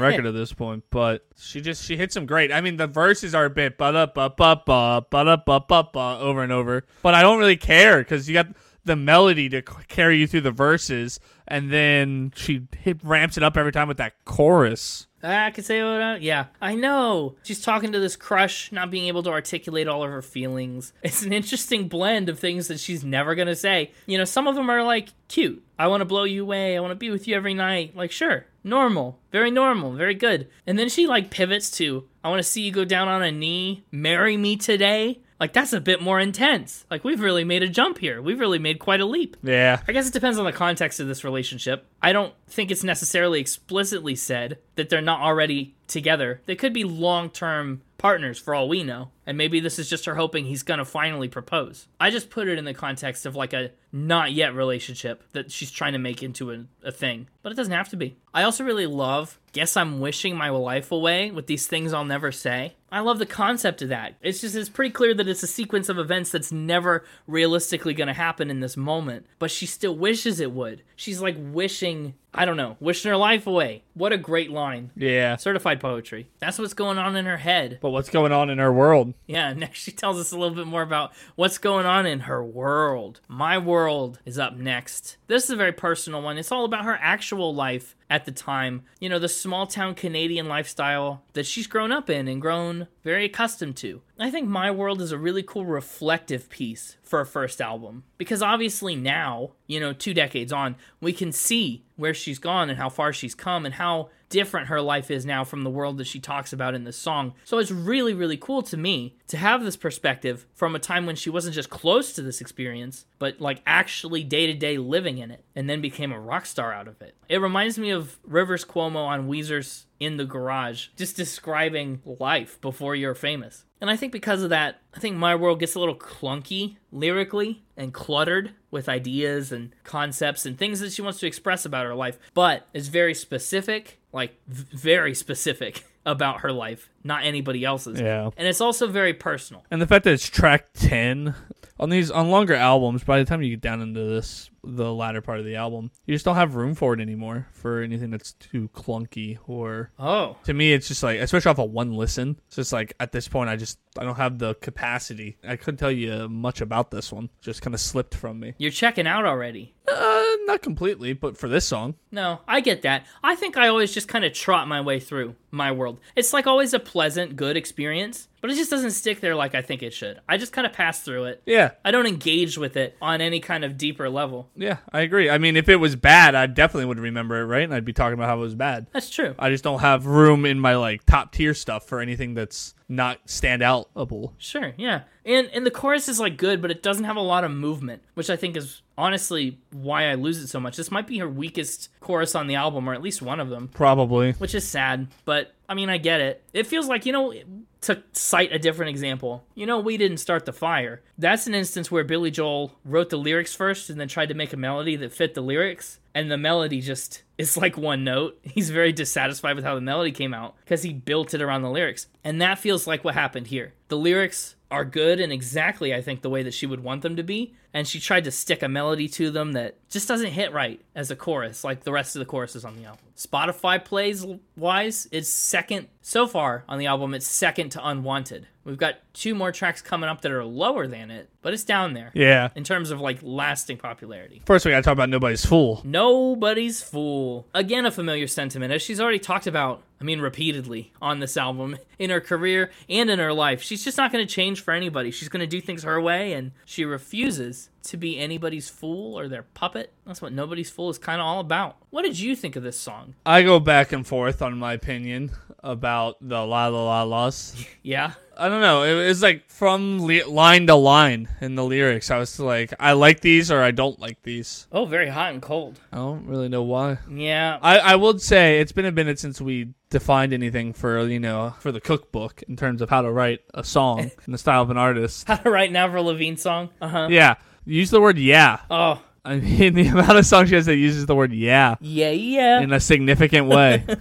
(laughs) record at this point, but she just she hits them great. I mean, the verses are a bit ba da ba ba ba ba da ba ba ba over and over, but I don't really care because you got the melody to carry you through the verses, and then she hit, ramps it up every time with that chorus. Ah, I could say what I, yeah, I know. She's talking to this crush, not being able to articulate all of her feelings. (laughs) It's an interesting blend of things that she's never to say. You know, some of them are like cute. I want to blow you away. I want to be with you every night. Like, sure, normal, very normal, very good. And then she like pivots to, I want to see you go down on a knee, marry me today. Like, that's a bit more intense. Like, we've really made a jump here. We've really made quite a leap. Yeah, I guess it depends on the context of this relationship. I don't think it's necessarily explicitly said that they're not already together. They could be long term partners for all we know. And maybe this is just her hoping he's going to finally propose. I just put it in the context of like a not yet relationship that she's trying to make into a, a thing. But it doesn't have to be. I also really love Guess I'm Wishing My Life Away with these things I'll never say. I love the concept of that. It's just, it's pretty clear that it's a sequence of events that's never realistically going to happen in this moment, but she still wishes it would. She's like wishing, I don't know, wishing her life away. What a great line. yeah. Certified poetry. That's what's going on in her head. But what's going on in her world? Yeah, (laughs) next she tells us a little bit more about what's going on in her world. My world is up next. This is a very personal one. It's all about her actual life at the time. You know, the small town Canadian lifestyle that she's grown up in and grown very accustomed to. I think My World is a really cool reflective piece for a first album because obviously now, you know, two decades on, we can see where she's gone and how far she's come and how different her life is now from the world that she talks about in this song. So it's really, really cool to me to have this perspective from a time when she wasn't just close to this experience, but like actually day to day living in it and then became a rock star out of it. It reminds me of Rivers Cuomo on Weezer's In the Garage, just describing life before you're famous. And I think because of that, I think My World gets a little clunky lyrically and cluttered with ideas and concepts and things that she wants to express about her life, but it's very specific, like very specific (laughs) about her life, not anybody else's. Yeah. And it's also very personal. And the fact that it's track 10 on these on longer albums, by the time you get down into this the latter part of the album, you just don't have room for it anymore for anything that's too clunky or Oh, to me it's just like especially off of one listen. It's just like at this point I just I don't have the capacity. I couldn't tell you much about this one. Just kind of slipped from me. you're checking out already. Uh, not completely, but for this song, No, I get that. I think I always just kind of trot my way through my world. It's like always a pleasant, good experience, but it just doesn't stick there like I think it should. I just kind of pass through it. yeah, I don't engage with it on any kind of deeper level. yeah, I agree. I mean, if it was bad, I definitely would remember it, right? And I'd be talking about how it was bad. That's true. I just don't have room in my like top tier stuff for anything that's not standoutable. Sure, yeah. And and the chorus is like good, but it doesn't have a lot of movement, which I think is honestly why I lose it so much. This might be her weakest chorus on the album, or at least one of them, Probably. which is sad. But I mean, I get it. It feels like you know. To cite a different example, you know, we didn't start the fire. That's an instance where Billy Joel wrote the lyrics first and then tried to make a melody that fit the lyrics, and the melody just is like one note. (laughs) He's very dissatisfied with how the melody came out because he built it around the lyrics. And that feels like what happened here. The lyrics are good and exactly, I think, the way that she would want them to be. And she tried to stick a melody to them that just doesn't hit right as a chorus, like the rest of the choruses on the album. Spotify plays wise, it's second so far on the album, it's second to Unwanted. We've got two more tracks coming up that are lower than it, but it's down there Yeah. in terms of like lasting popularity. First, we gotta talk about Nobody's Fool. Nobody's Fool. Again, a familiar sentiment, as she's already talked about, I mean, repeatedly on this album, (laughs) in her career and in her life. She's just not going to change for anybody. She's going to do things her way, and she refuses to be anybody's fool or their puppet. That's what Nobody's Fool is kind of all about. What did you think of this song? I go back and forth on my opinion about the la la la la's. (laughs) Yeah? I don't know. It was like from line to line in the lyrics. I was like, I like these or I don't like these. Oh, very hot and cold. I don't really know why. Yeah. I, I would say it's been a minute since we defined anything for you know for the cookbook in terms of how to write a song (laughs) in the style of an artist. How to write an Avril Lavigne song? Uh huh. Yeah, use the word yeah. Oh, I mean (laughs) the amount of songs she has that uses the word yeah yeah, yeah. in a significant way. (laughs)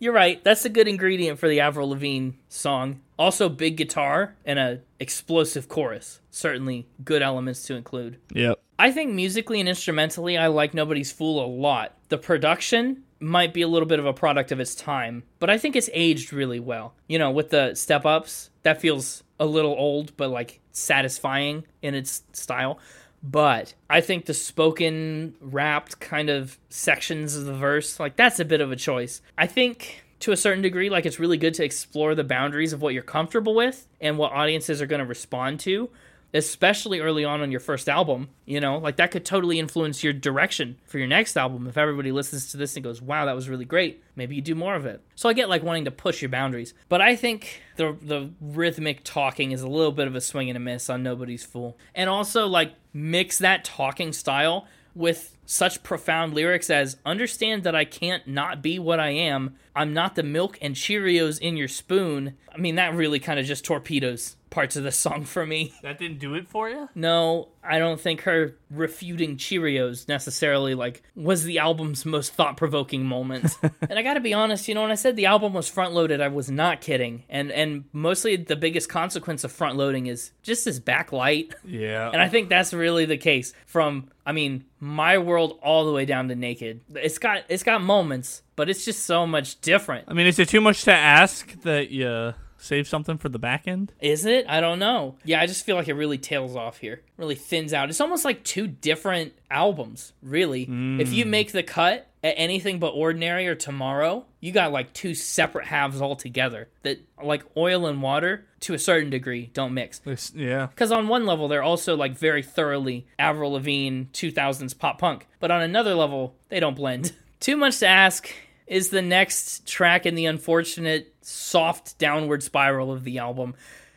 You're right. That's a good ingredient for the Avril Lavigne song. Also, big guitar and a explosive chorus. Certainly good elements to include. yep. I think musically and instrumentally, I like Nobody's Fool a lot. The production might be a little bit of a product of its time, but I think it's aged really well. You know, with the step ups, that feels a little old, but like satisfying in its style. But I think the spoken, rapped kind of sections of the verse, like that's a bit of a choice. I think to a certain degree, like it's really good to explore the boundaries of what you're comfortable with and what audiences are going to respond to especially early on on your first album, you know, like that could totally influence your direction for your next album. If everybody listens to this and goes, "Wow, that was really great," maybe you do more of it. So I get like wanting to push your boundaries, but I think the the rhythmic talking is a little bit of a swing and a miss on Nobody's Fool, and also like mix that talking style with such profound lyrics as understand that I can't not be what I am. I'm not the milk and Cheerios in your spoon. I mean, that really kind of just torpedoes parts of the song for me. (laughs) That didn't do it for you. No, I don't think her refuting Cheerios necessarily like was the album's most thought-provoking moment. (laughs) and I got to be honest, you know, when I said the album was front-loaded, I was not kidding. And and mostly the biggest consequence of front-loading is just this backlight. Yeah. And I think that's really the case from I mean, my world all the way down to naked. It's got it's got moments, but it's just so much different. I mean, is it too much to ask that you save something for the back end? Is it? I don't know. Yeah, I just feel like it really tails off here. Really thins out. It's almost like two different albums, really. If you mm. make the cut at anything but ordinary or tomorrow, you got like two separate halves altogether that like oil and water to a certain degree don't mix. This- yeah. Because on one level, they're also like very thoroughly Avril Lavigne 2000s pop punk, but on another level, they don't blend. (laughs) Too much to ask is the next track in the unfortunate soft downward spiral of the album.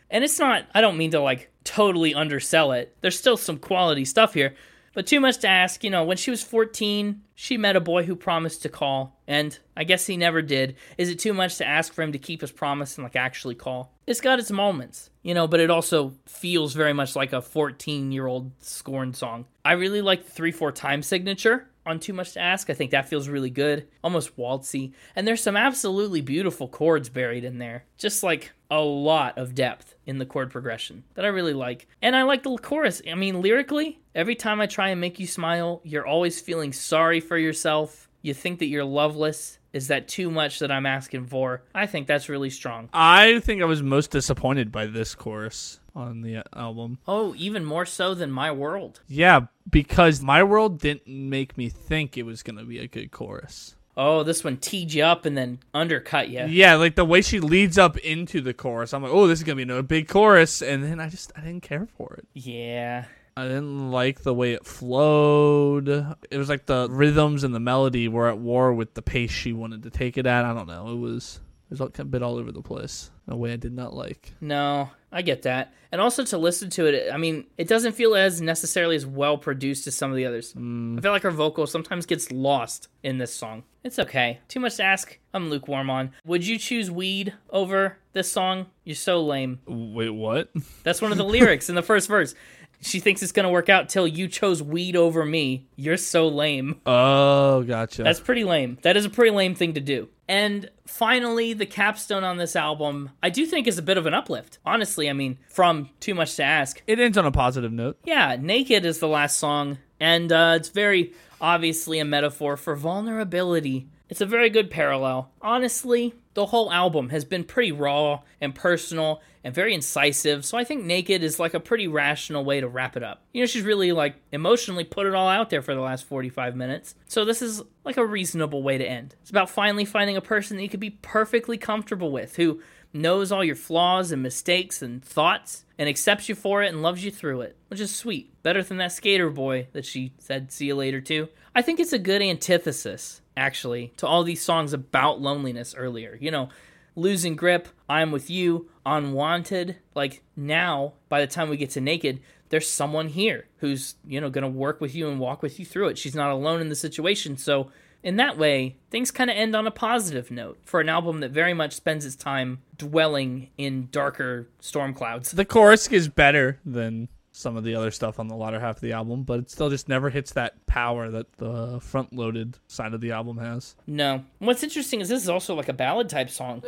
And it's not, I don't mean to like totally undersell it. There's still some quality stuff here, but too much to ask. You know, when she was 14, she met a boy who promised to call, and I guess he never did. Is it too much to ask for him to keep his promise and like actually call? It's got its moments, you know, but it also feels very much like a 14 year old scorn song. I really like the 3 4 time signature on Too Much to Ask. I think that feels really good, almost waltzy. And there's some absolutely beautiful chords buried in there. Just like a lot of depth in the chord progression that I really like. And I like the chorus. I mean, lyrically, every time I try and make you smile, you're always feeling sorry for yourself. You think that you're loveless. Is that too much that I'm asking for? I think that's really strong. I think I was most disappointed by this chorus on the uh, album. Oh, even more so than My World. Yeah, because My World didn't make me think it was going to be a good chorus. Oh, this one teed you up and then undercut you. Yeah, like the way she leads up into the chorus. I'm like, oh, this is gonna be another big chorus, and then I just I didn't care for it. Yeah. I didn't like the way it flowed. It was like the rhythms and the melody were at war with the pace she wanted to take it at. I don't know. It was it was a bit all over the place in a way I did not like. No, I get that. And also to listen to it, I mean, it doesn't feel as necessarily as well produced as some of the others. Mm. I feel like her vocal sometimes gets lost in this song. It's okay. Too much to ask. I'm lukewarm on. Would you choose weed over this song? You're so lame. Wait, what? That's one of the lyrics in the first verse. She thinks it's gonna work out till you chose weed over me. You're so lame. Oh, gotcha. That's pretty lame. That is a pretty lame thing to do. And finally, the capstone on this album, I do think is a bit of an uplift. Honestly, I mean, from Too Much to Ask. it ends on a positive note. Yeah, Naked is the last song, and uh, it's very obviously a metaphor for vulnerability. It's a very good parallel. Honestly, the whole album has been pretty raw and personal and very incisive, so I think Naked is like a pretty rational way to wrap it up. You know, she's really like emotionally put it all out there for the last 45 minutes, so this is like a reasonable way to end. It's about finally finding a person that you could be perfectly comfortable with, who knows all your flaws and mistakes and thoughts and accepts you for it and loves you through it, which is sweet. Better than that skater boy that she said see you later to. I think it's a good antithesis, actually, to all these songs about loneliness earlier. You know, losing grip, I'm with you, unwanted. Like now, by the time we get to naked, there's someone here who's, you know, gonna work with you and walk with you through it. She's not alone in the situation, so in that way, things kind of end on a positive note for an album that very much spends its time dwelling in darker storm clouds. The chorus is better than some of the other stuff on the latter half of the album, but it still just never hits that power that the front loaded side of the album has. No. What's interesting is this is also like a ballad type song.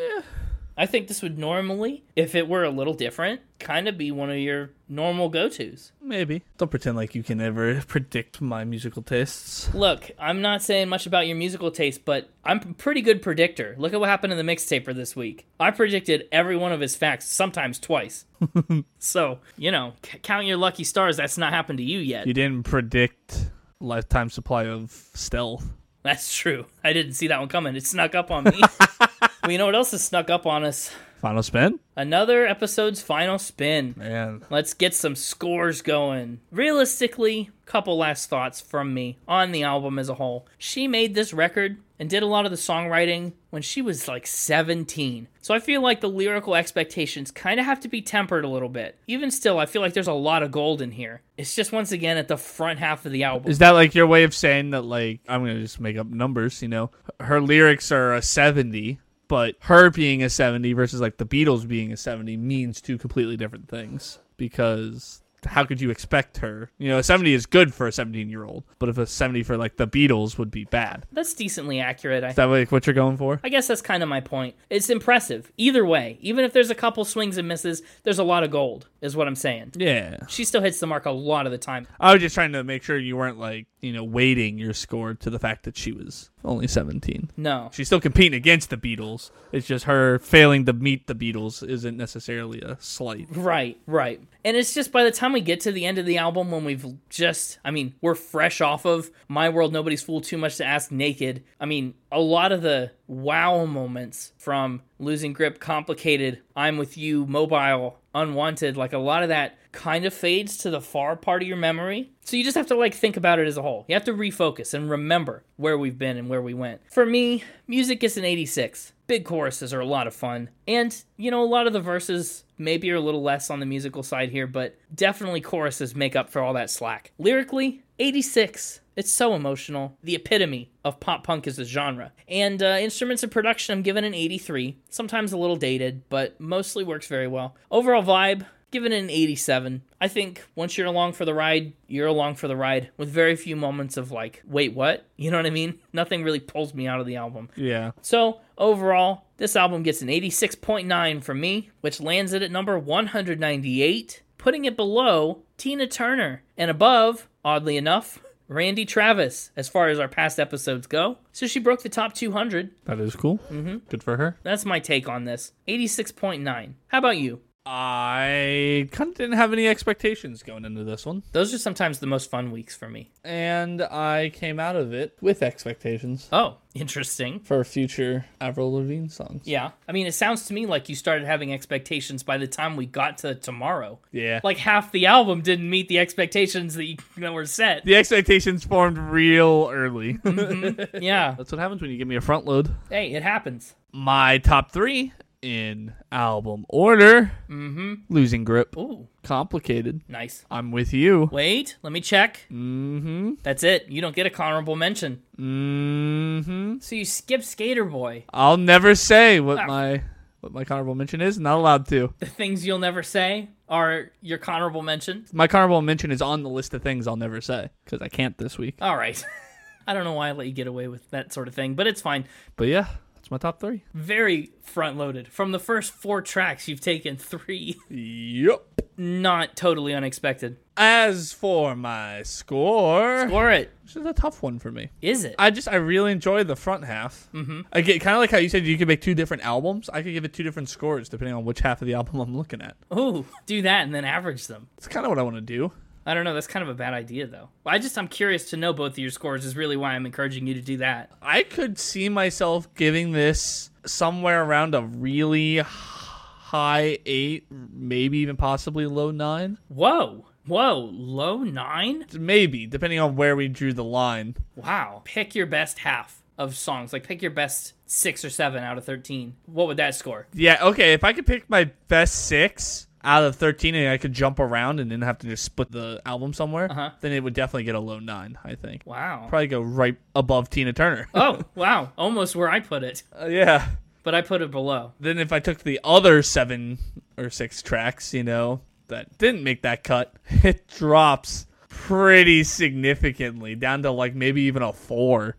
I think this would normally, if it were a little different, kind of be one of your normal go tos. Maybe. Don't pretend like you can ever (laughs) predict my musical tastes. Look, I'm not saying much about your musical taste, but I'm a pretty good predictor. Look at what happened in the mixtape for this week. I predicted every one of his facts, sometimes twice. (laughs) so, you know, c- count your lucky stars. That's not happened to you yet. You didn't predict lifetime supply of stealth. That's true. I didn't see that one coming. It snuck up on me. (laughs) well, you know what else has snuck up on us? Final spin? Another episode's final spin. Man. Let's get some scores going. Realistically, couple last thoughts from me on the album as a whole. She made this record and did a lot of the songwriting when she was like 17. So I feel like the lyrical expectations kind of have to be tempered a little bit. Even still, I feel like there's a lot of gold in here. It's just once again at the front half of the album. Is that like your way of saying that, like, I'm going to just make up numbers, you know? Her lyrics are a 70, but her being a 70 versus like the Beatles being a 70 means two completely different things because how could you expect her? You know, a 70 is good for a 17 year old, but if a 70 for like the Beatles would be bad. That's decently accurate. I Is that like what you're going for? I guess that's kind of my point. It's impressive. Either way, even if there's a couple swings and misses, there's a lot of gold, is what I'm saying. Yeah. She still hits the mark a lot of the time. I was just trying to make sure you weren't like, you know, weighting your score to the fact that she was only 17. No. She's still competing against the Beatles. It's just her failing to meet the Beatles isn't necessarily a slight. Right, right. And it's just by the time we get to the end of the album, when we've just, I mean, we're fresh off of My World, Nobody's Fool, Too Much to Ask, Naked. I mean, a lot of the wow moments from Losing Grip, Complicated, I'm With You, Mobile, Unwanted, like a lot of that kind of fades to the far part of your memory. So you just have to like think about it as a whole. You have to refocus and remember where we've been and where we went. For me, music is an 86. Big choruses are a lot of fun. And, you know, a lot of the verses maybe are a little less on the musical side here, but definitely choruses make up for all that slack. Lyrically, 86. It's so emotional. The epitome of pop punk as a genre. And uh, instruments and production, I'm given an 83. Sometimes a little dated, but mostly works very well. Overall vibe, giving it an 87. I think once you're along for the ride, you're along for the ride with very few moments of like, wait, what? (laughs) You know what I mean? Nothing really pulls me out of the album. Yeah. So, overall, this album gets an 86.9 from me, which lands it at number 198, putting it below Tina Turner and above, oddly enough, Randy Travis as far as our past episodes go. So she broke the top 200. That is cool. Mm-hmm. Good for her. That's my take on this. 86.9. How about you? I kind of didn't have any expectations going into this one, Those are sometimes the most fun weeks for me. and I came out of it with expectations Oh, interesting. for future Avril Lavigne songs. Yeah. I mean, it sounds to me like you started having expectations by the time we got to tomorrow. Yeah. Like half the album didn't meet the expectations that, you, that were set. the expectations formed real early. Mm-hmm. (laughs) Yeah. That's what happens when you give me a front load. Hey, it happens. My top three in album order. Mm-hmm. Losing grip. Ooh, Complicated. nice. I'm with you. Wait, let me check. Mm-hmm. That's it. You don't get a honorable mention. Mm-hmm. So you skip Skater Boy. I'll never say what Ah. my what my honorable mention is. Not allowed to. The things you'll never say are your honorable mention. My honorable mention is on the list of things I'll never say because I can't this week. All right. (laughs) I don't know why I let you get away with that sort of thing, but it's fine. But yeah, that's my top three. Very front loaded. From the first four tracks, you've taken three. Yep. Not totally unexpected. As for my score, Or it. this is a tough one for me. Is it? I just I really enjoy the front half. Mm-hmm. I get kind of like how you said you could make two different albums. I could give it two different scores depending on which half of the album I'm looking at. Ooh, do that and then average them. It's kind of what I want to do. I don't know. That's kind of a bad idea, though. I just I'm curious to know both of your scores. Is really why I'm encouraging you to do that. I could see myself giving this somewhere around a really high eight, maybe even possibly low nine. Whoa, whoa, low nine. Maybe, depending on where we drew the line. Wow. Pick your best half of songs. Like pick your best six or seven out of thirteen. What would that score? Yeah, okay, if I could pick my best six out of 13 and I could jump around and then have to just split the album somewhere, Uh-huh. then it would definitely get a low nine, I think. Wow. Probably go right above Tina Turner. oh (laughs) wow, almost where I put it, Uh, yeah. but I put it below. Then if I took the other seven or six tracks, you know, that didn't make that cut, (laughs) it drops pretty significantly down to like maybe even a four.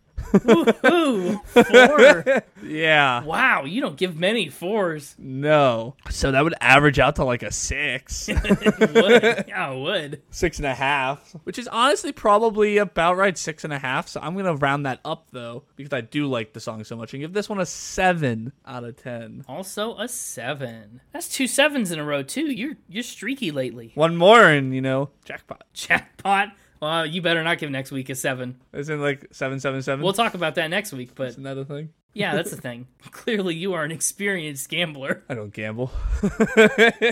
Ooh, four. (laughs) Yeah. wow, you don't give many fours. No. So that would average out to like a six. (laughs) It would. yeah, it would. six and a half, which is honestly probably about right, six and a half. So I'm gonna round that up though because I do like the song so much and give this one a seven out of ten. Also a seven. That's two sevens in a row too. You're you're streaky lately. One more and you know jackpot. Jackpot. Well, uh, you better not give next week a seven. Isn't like seven seven seven? We'll talk about that next week, but Isn't that a thing? yeah, that's the (laughs) thing. Clearly, you are an experienced gambler. I don't gamble. (laughs)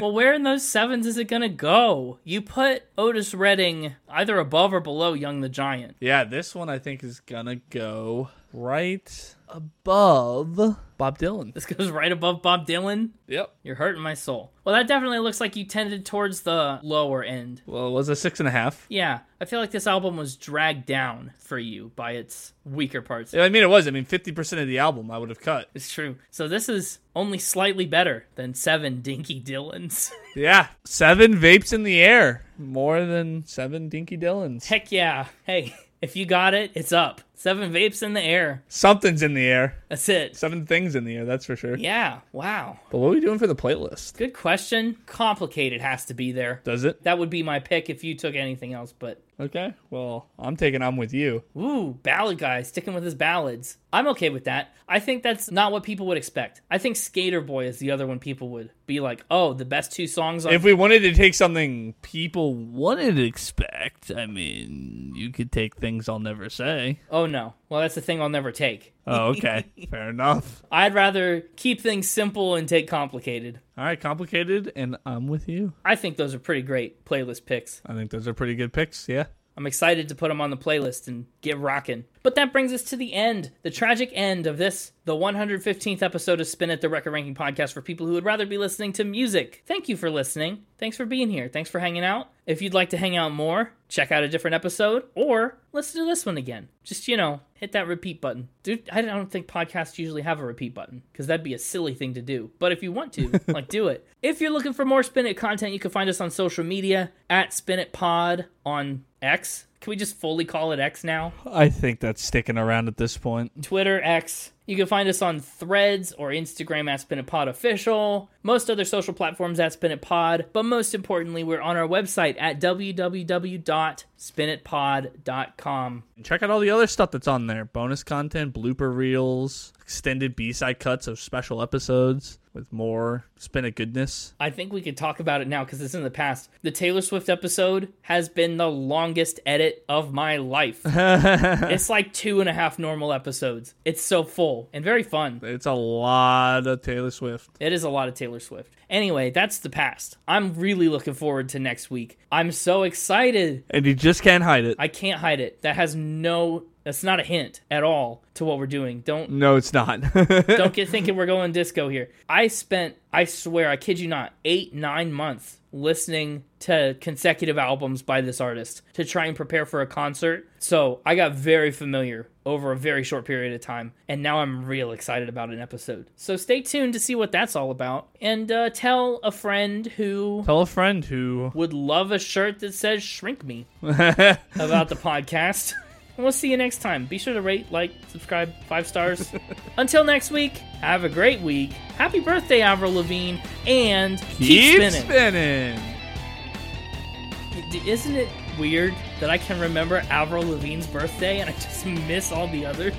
well, where in those sevens is it gonna go? You put Otis Redding either above or below Young the Giant. yeah, this one I think is gonna go right above Bob Dylan. This goes right above Bob Dylan. Yep. You're hurting my soul. Well, that definitely looks like you tended towards the lower end. Well, it was a six and a half. Yeah, I feel like this album was dragged down for you by its weaker parts. I mean, it was. I mean, fifty percent of the album I would have cut. It's true. So this is only slightly better than seven Dinky Dylans. (laughs) Yeah, seven vapes in the air, more than seven Dinky Dylans. Heck yeah. Hey, if you got it, it's up. Seven vapes in the air. Something's in the air. That's it. Seven things in the air, that's for sure. Yeah, wow. But what are we doing for the playlist? Good question. Complicated has to be there. Does it? That would be my pick if you took anything else, but Okay. Well, I'm taking I'm with you. ooh, ballad guy sticking with his ballads. I'm okay with that. I think that's not what people would expect. I think Skater Boy is the other one people would be like, "Oh, the best two songs on If we wanted to take something people wanted to expect, I mean, you could take things I'll never say. Oh no. Well, that's the thing I'll never take. Oh, okay. (laughs) Fair enough. I'd rather keep things simple and take complicated. All right, complicated, and I'm with you. I think those are pretty great playlist picks. I think those are pretty good picks. Yeah. I'm excited to put them on the playlist and get rocking. But that brings us to the end, the tragic end of this, the 115th episode of Spin It, the Record Ranking Podcast for people who would rather be listening to music. Thank you for listening. Thanks for being here. Thanks for hanging out. If you'd like to hang out more, check out a different episode or listen to this one again. Just, you know, hit that repeat button. Dude, I don't think podcasts usually have a repeat button because that'd be a silly thing to do. But if you want to, (laughs) like, do it. If you're looking for more Spin It content, you can find us on social media at Spin It Pod on X. Can we just fully call it X now? I think that's sticking around at this point. Twitter, X. You can find us on Threads or Instagram at Spin Pod Official. Most other social platforms at Spin Pod. But most importantly, we're on our website at www.spinitpod.com. Check out all the other stuff that's on there bonus content, blooper reels, extended B side cuts of special episodes with more spin of goodness. I think we could talk about it now because it's in the past. The Taylor Swift episode has been the longest edit of my life. (laughs) it's like two and a half normal episodes. It's so full and very fun. It's a lot of Taylor Swift. It is a lot of Taylor Swift. Anyway, that's the past. I'm really looking forward to next week. I'm so excited. And you just can't hide it. I can't hide it. That has no that's not a hint at all to what we're doing. Don't no, it's not. (laughs) don't get thinking we're going disco here. I spent, I swear, I kid you not, eight, nine months listening to consecutive albums by this artist to try and prepare for a concert. So I got very familiar over a very short period of time, and now I'm real excited about an episode. So stay tuned to see what that's all about, and uh, tell a friend who Tell a friend who would love a shirt that says "Shrink Me" (laughs) about the podcast. And we'll see you next time. Be sure to rate, like, subscribe, five stars. (laughs) Until next week, have a great week. Happy birthday, Avril Lavigne, and keep, keep spinning. spinning. Isn't it weird that I can remember Avril Lavigne's birthday and I just miss all the others?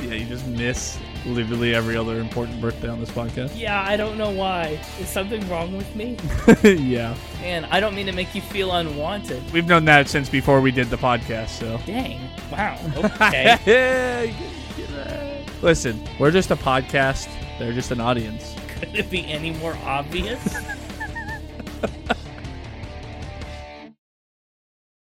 Yeah, you just miss literally every other important birthday on this podcast. Yeah, I don't know why. Is something wrong with me? (laughs) yeah. Man, I don't mean to make you feel unwanted. We've known that since before we did the podcast, so. Dang. Wow. (laughs) Okay. (laughs) Listen, we're just a podcast. They're just an audience. Could it be any more obvious?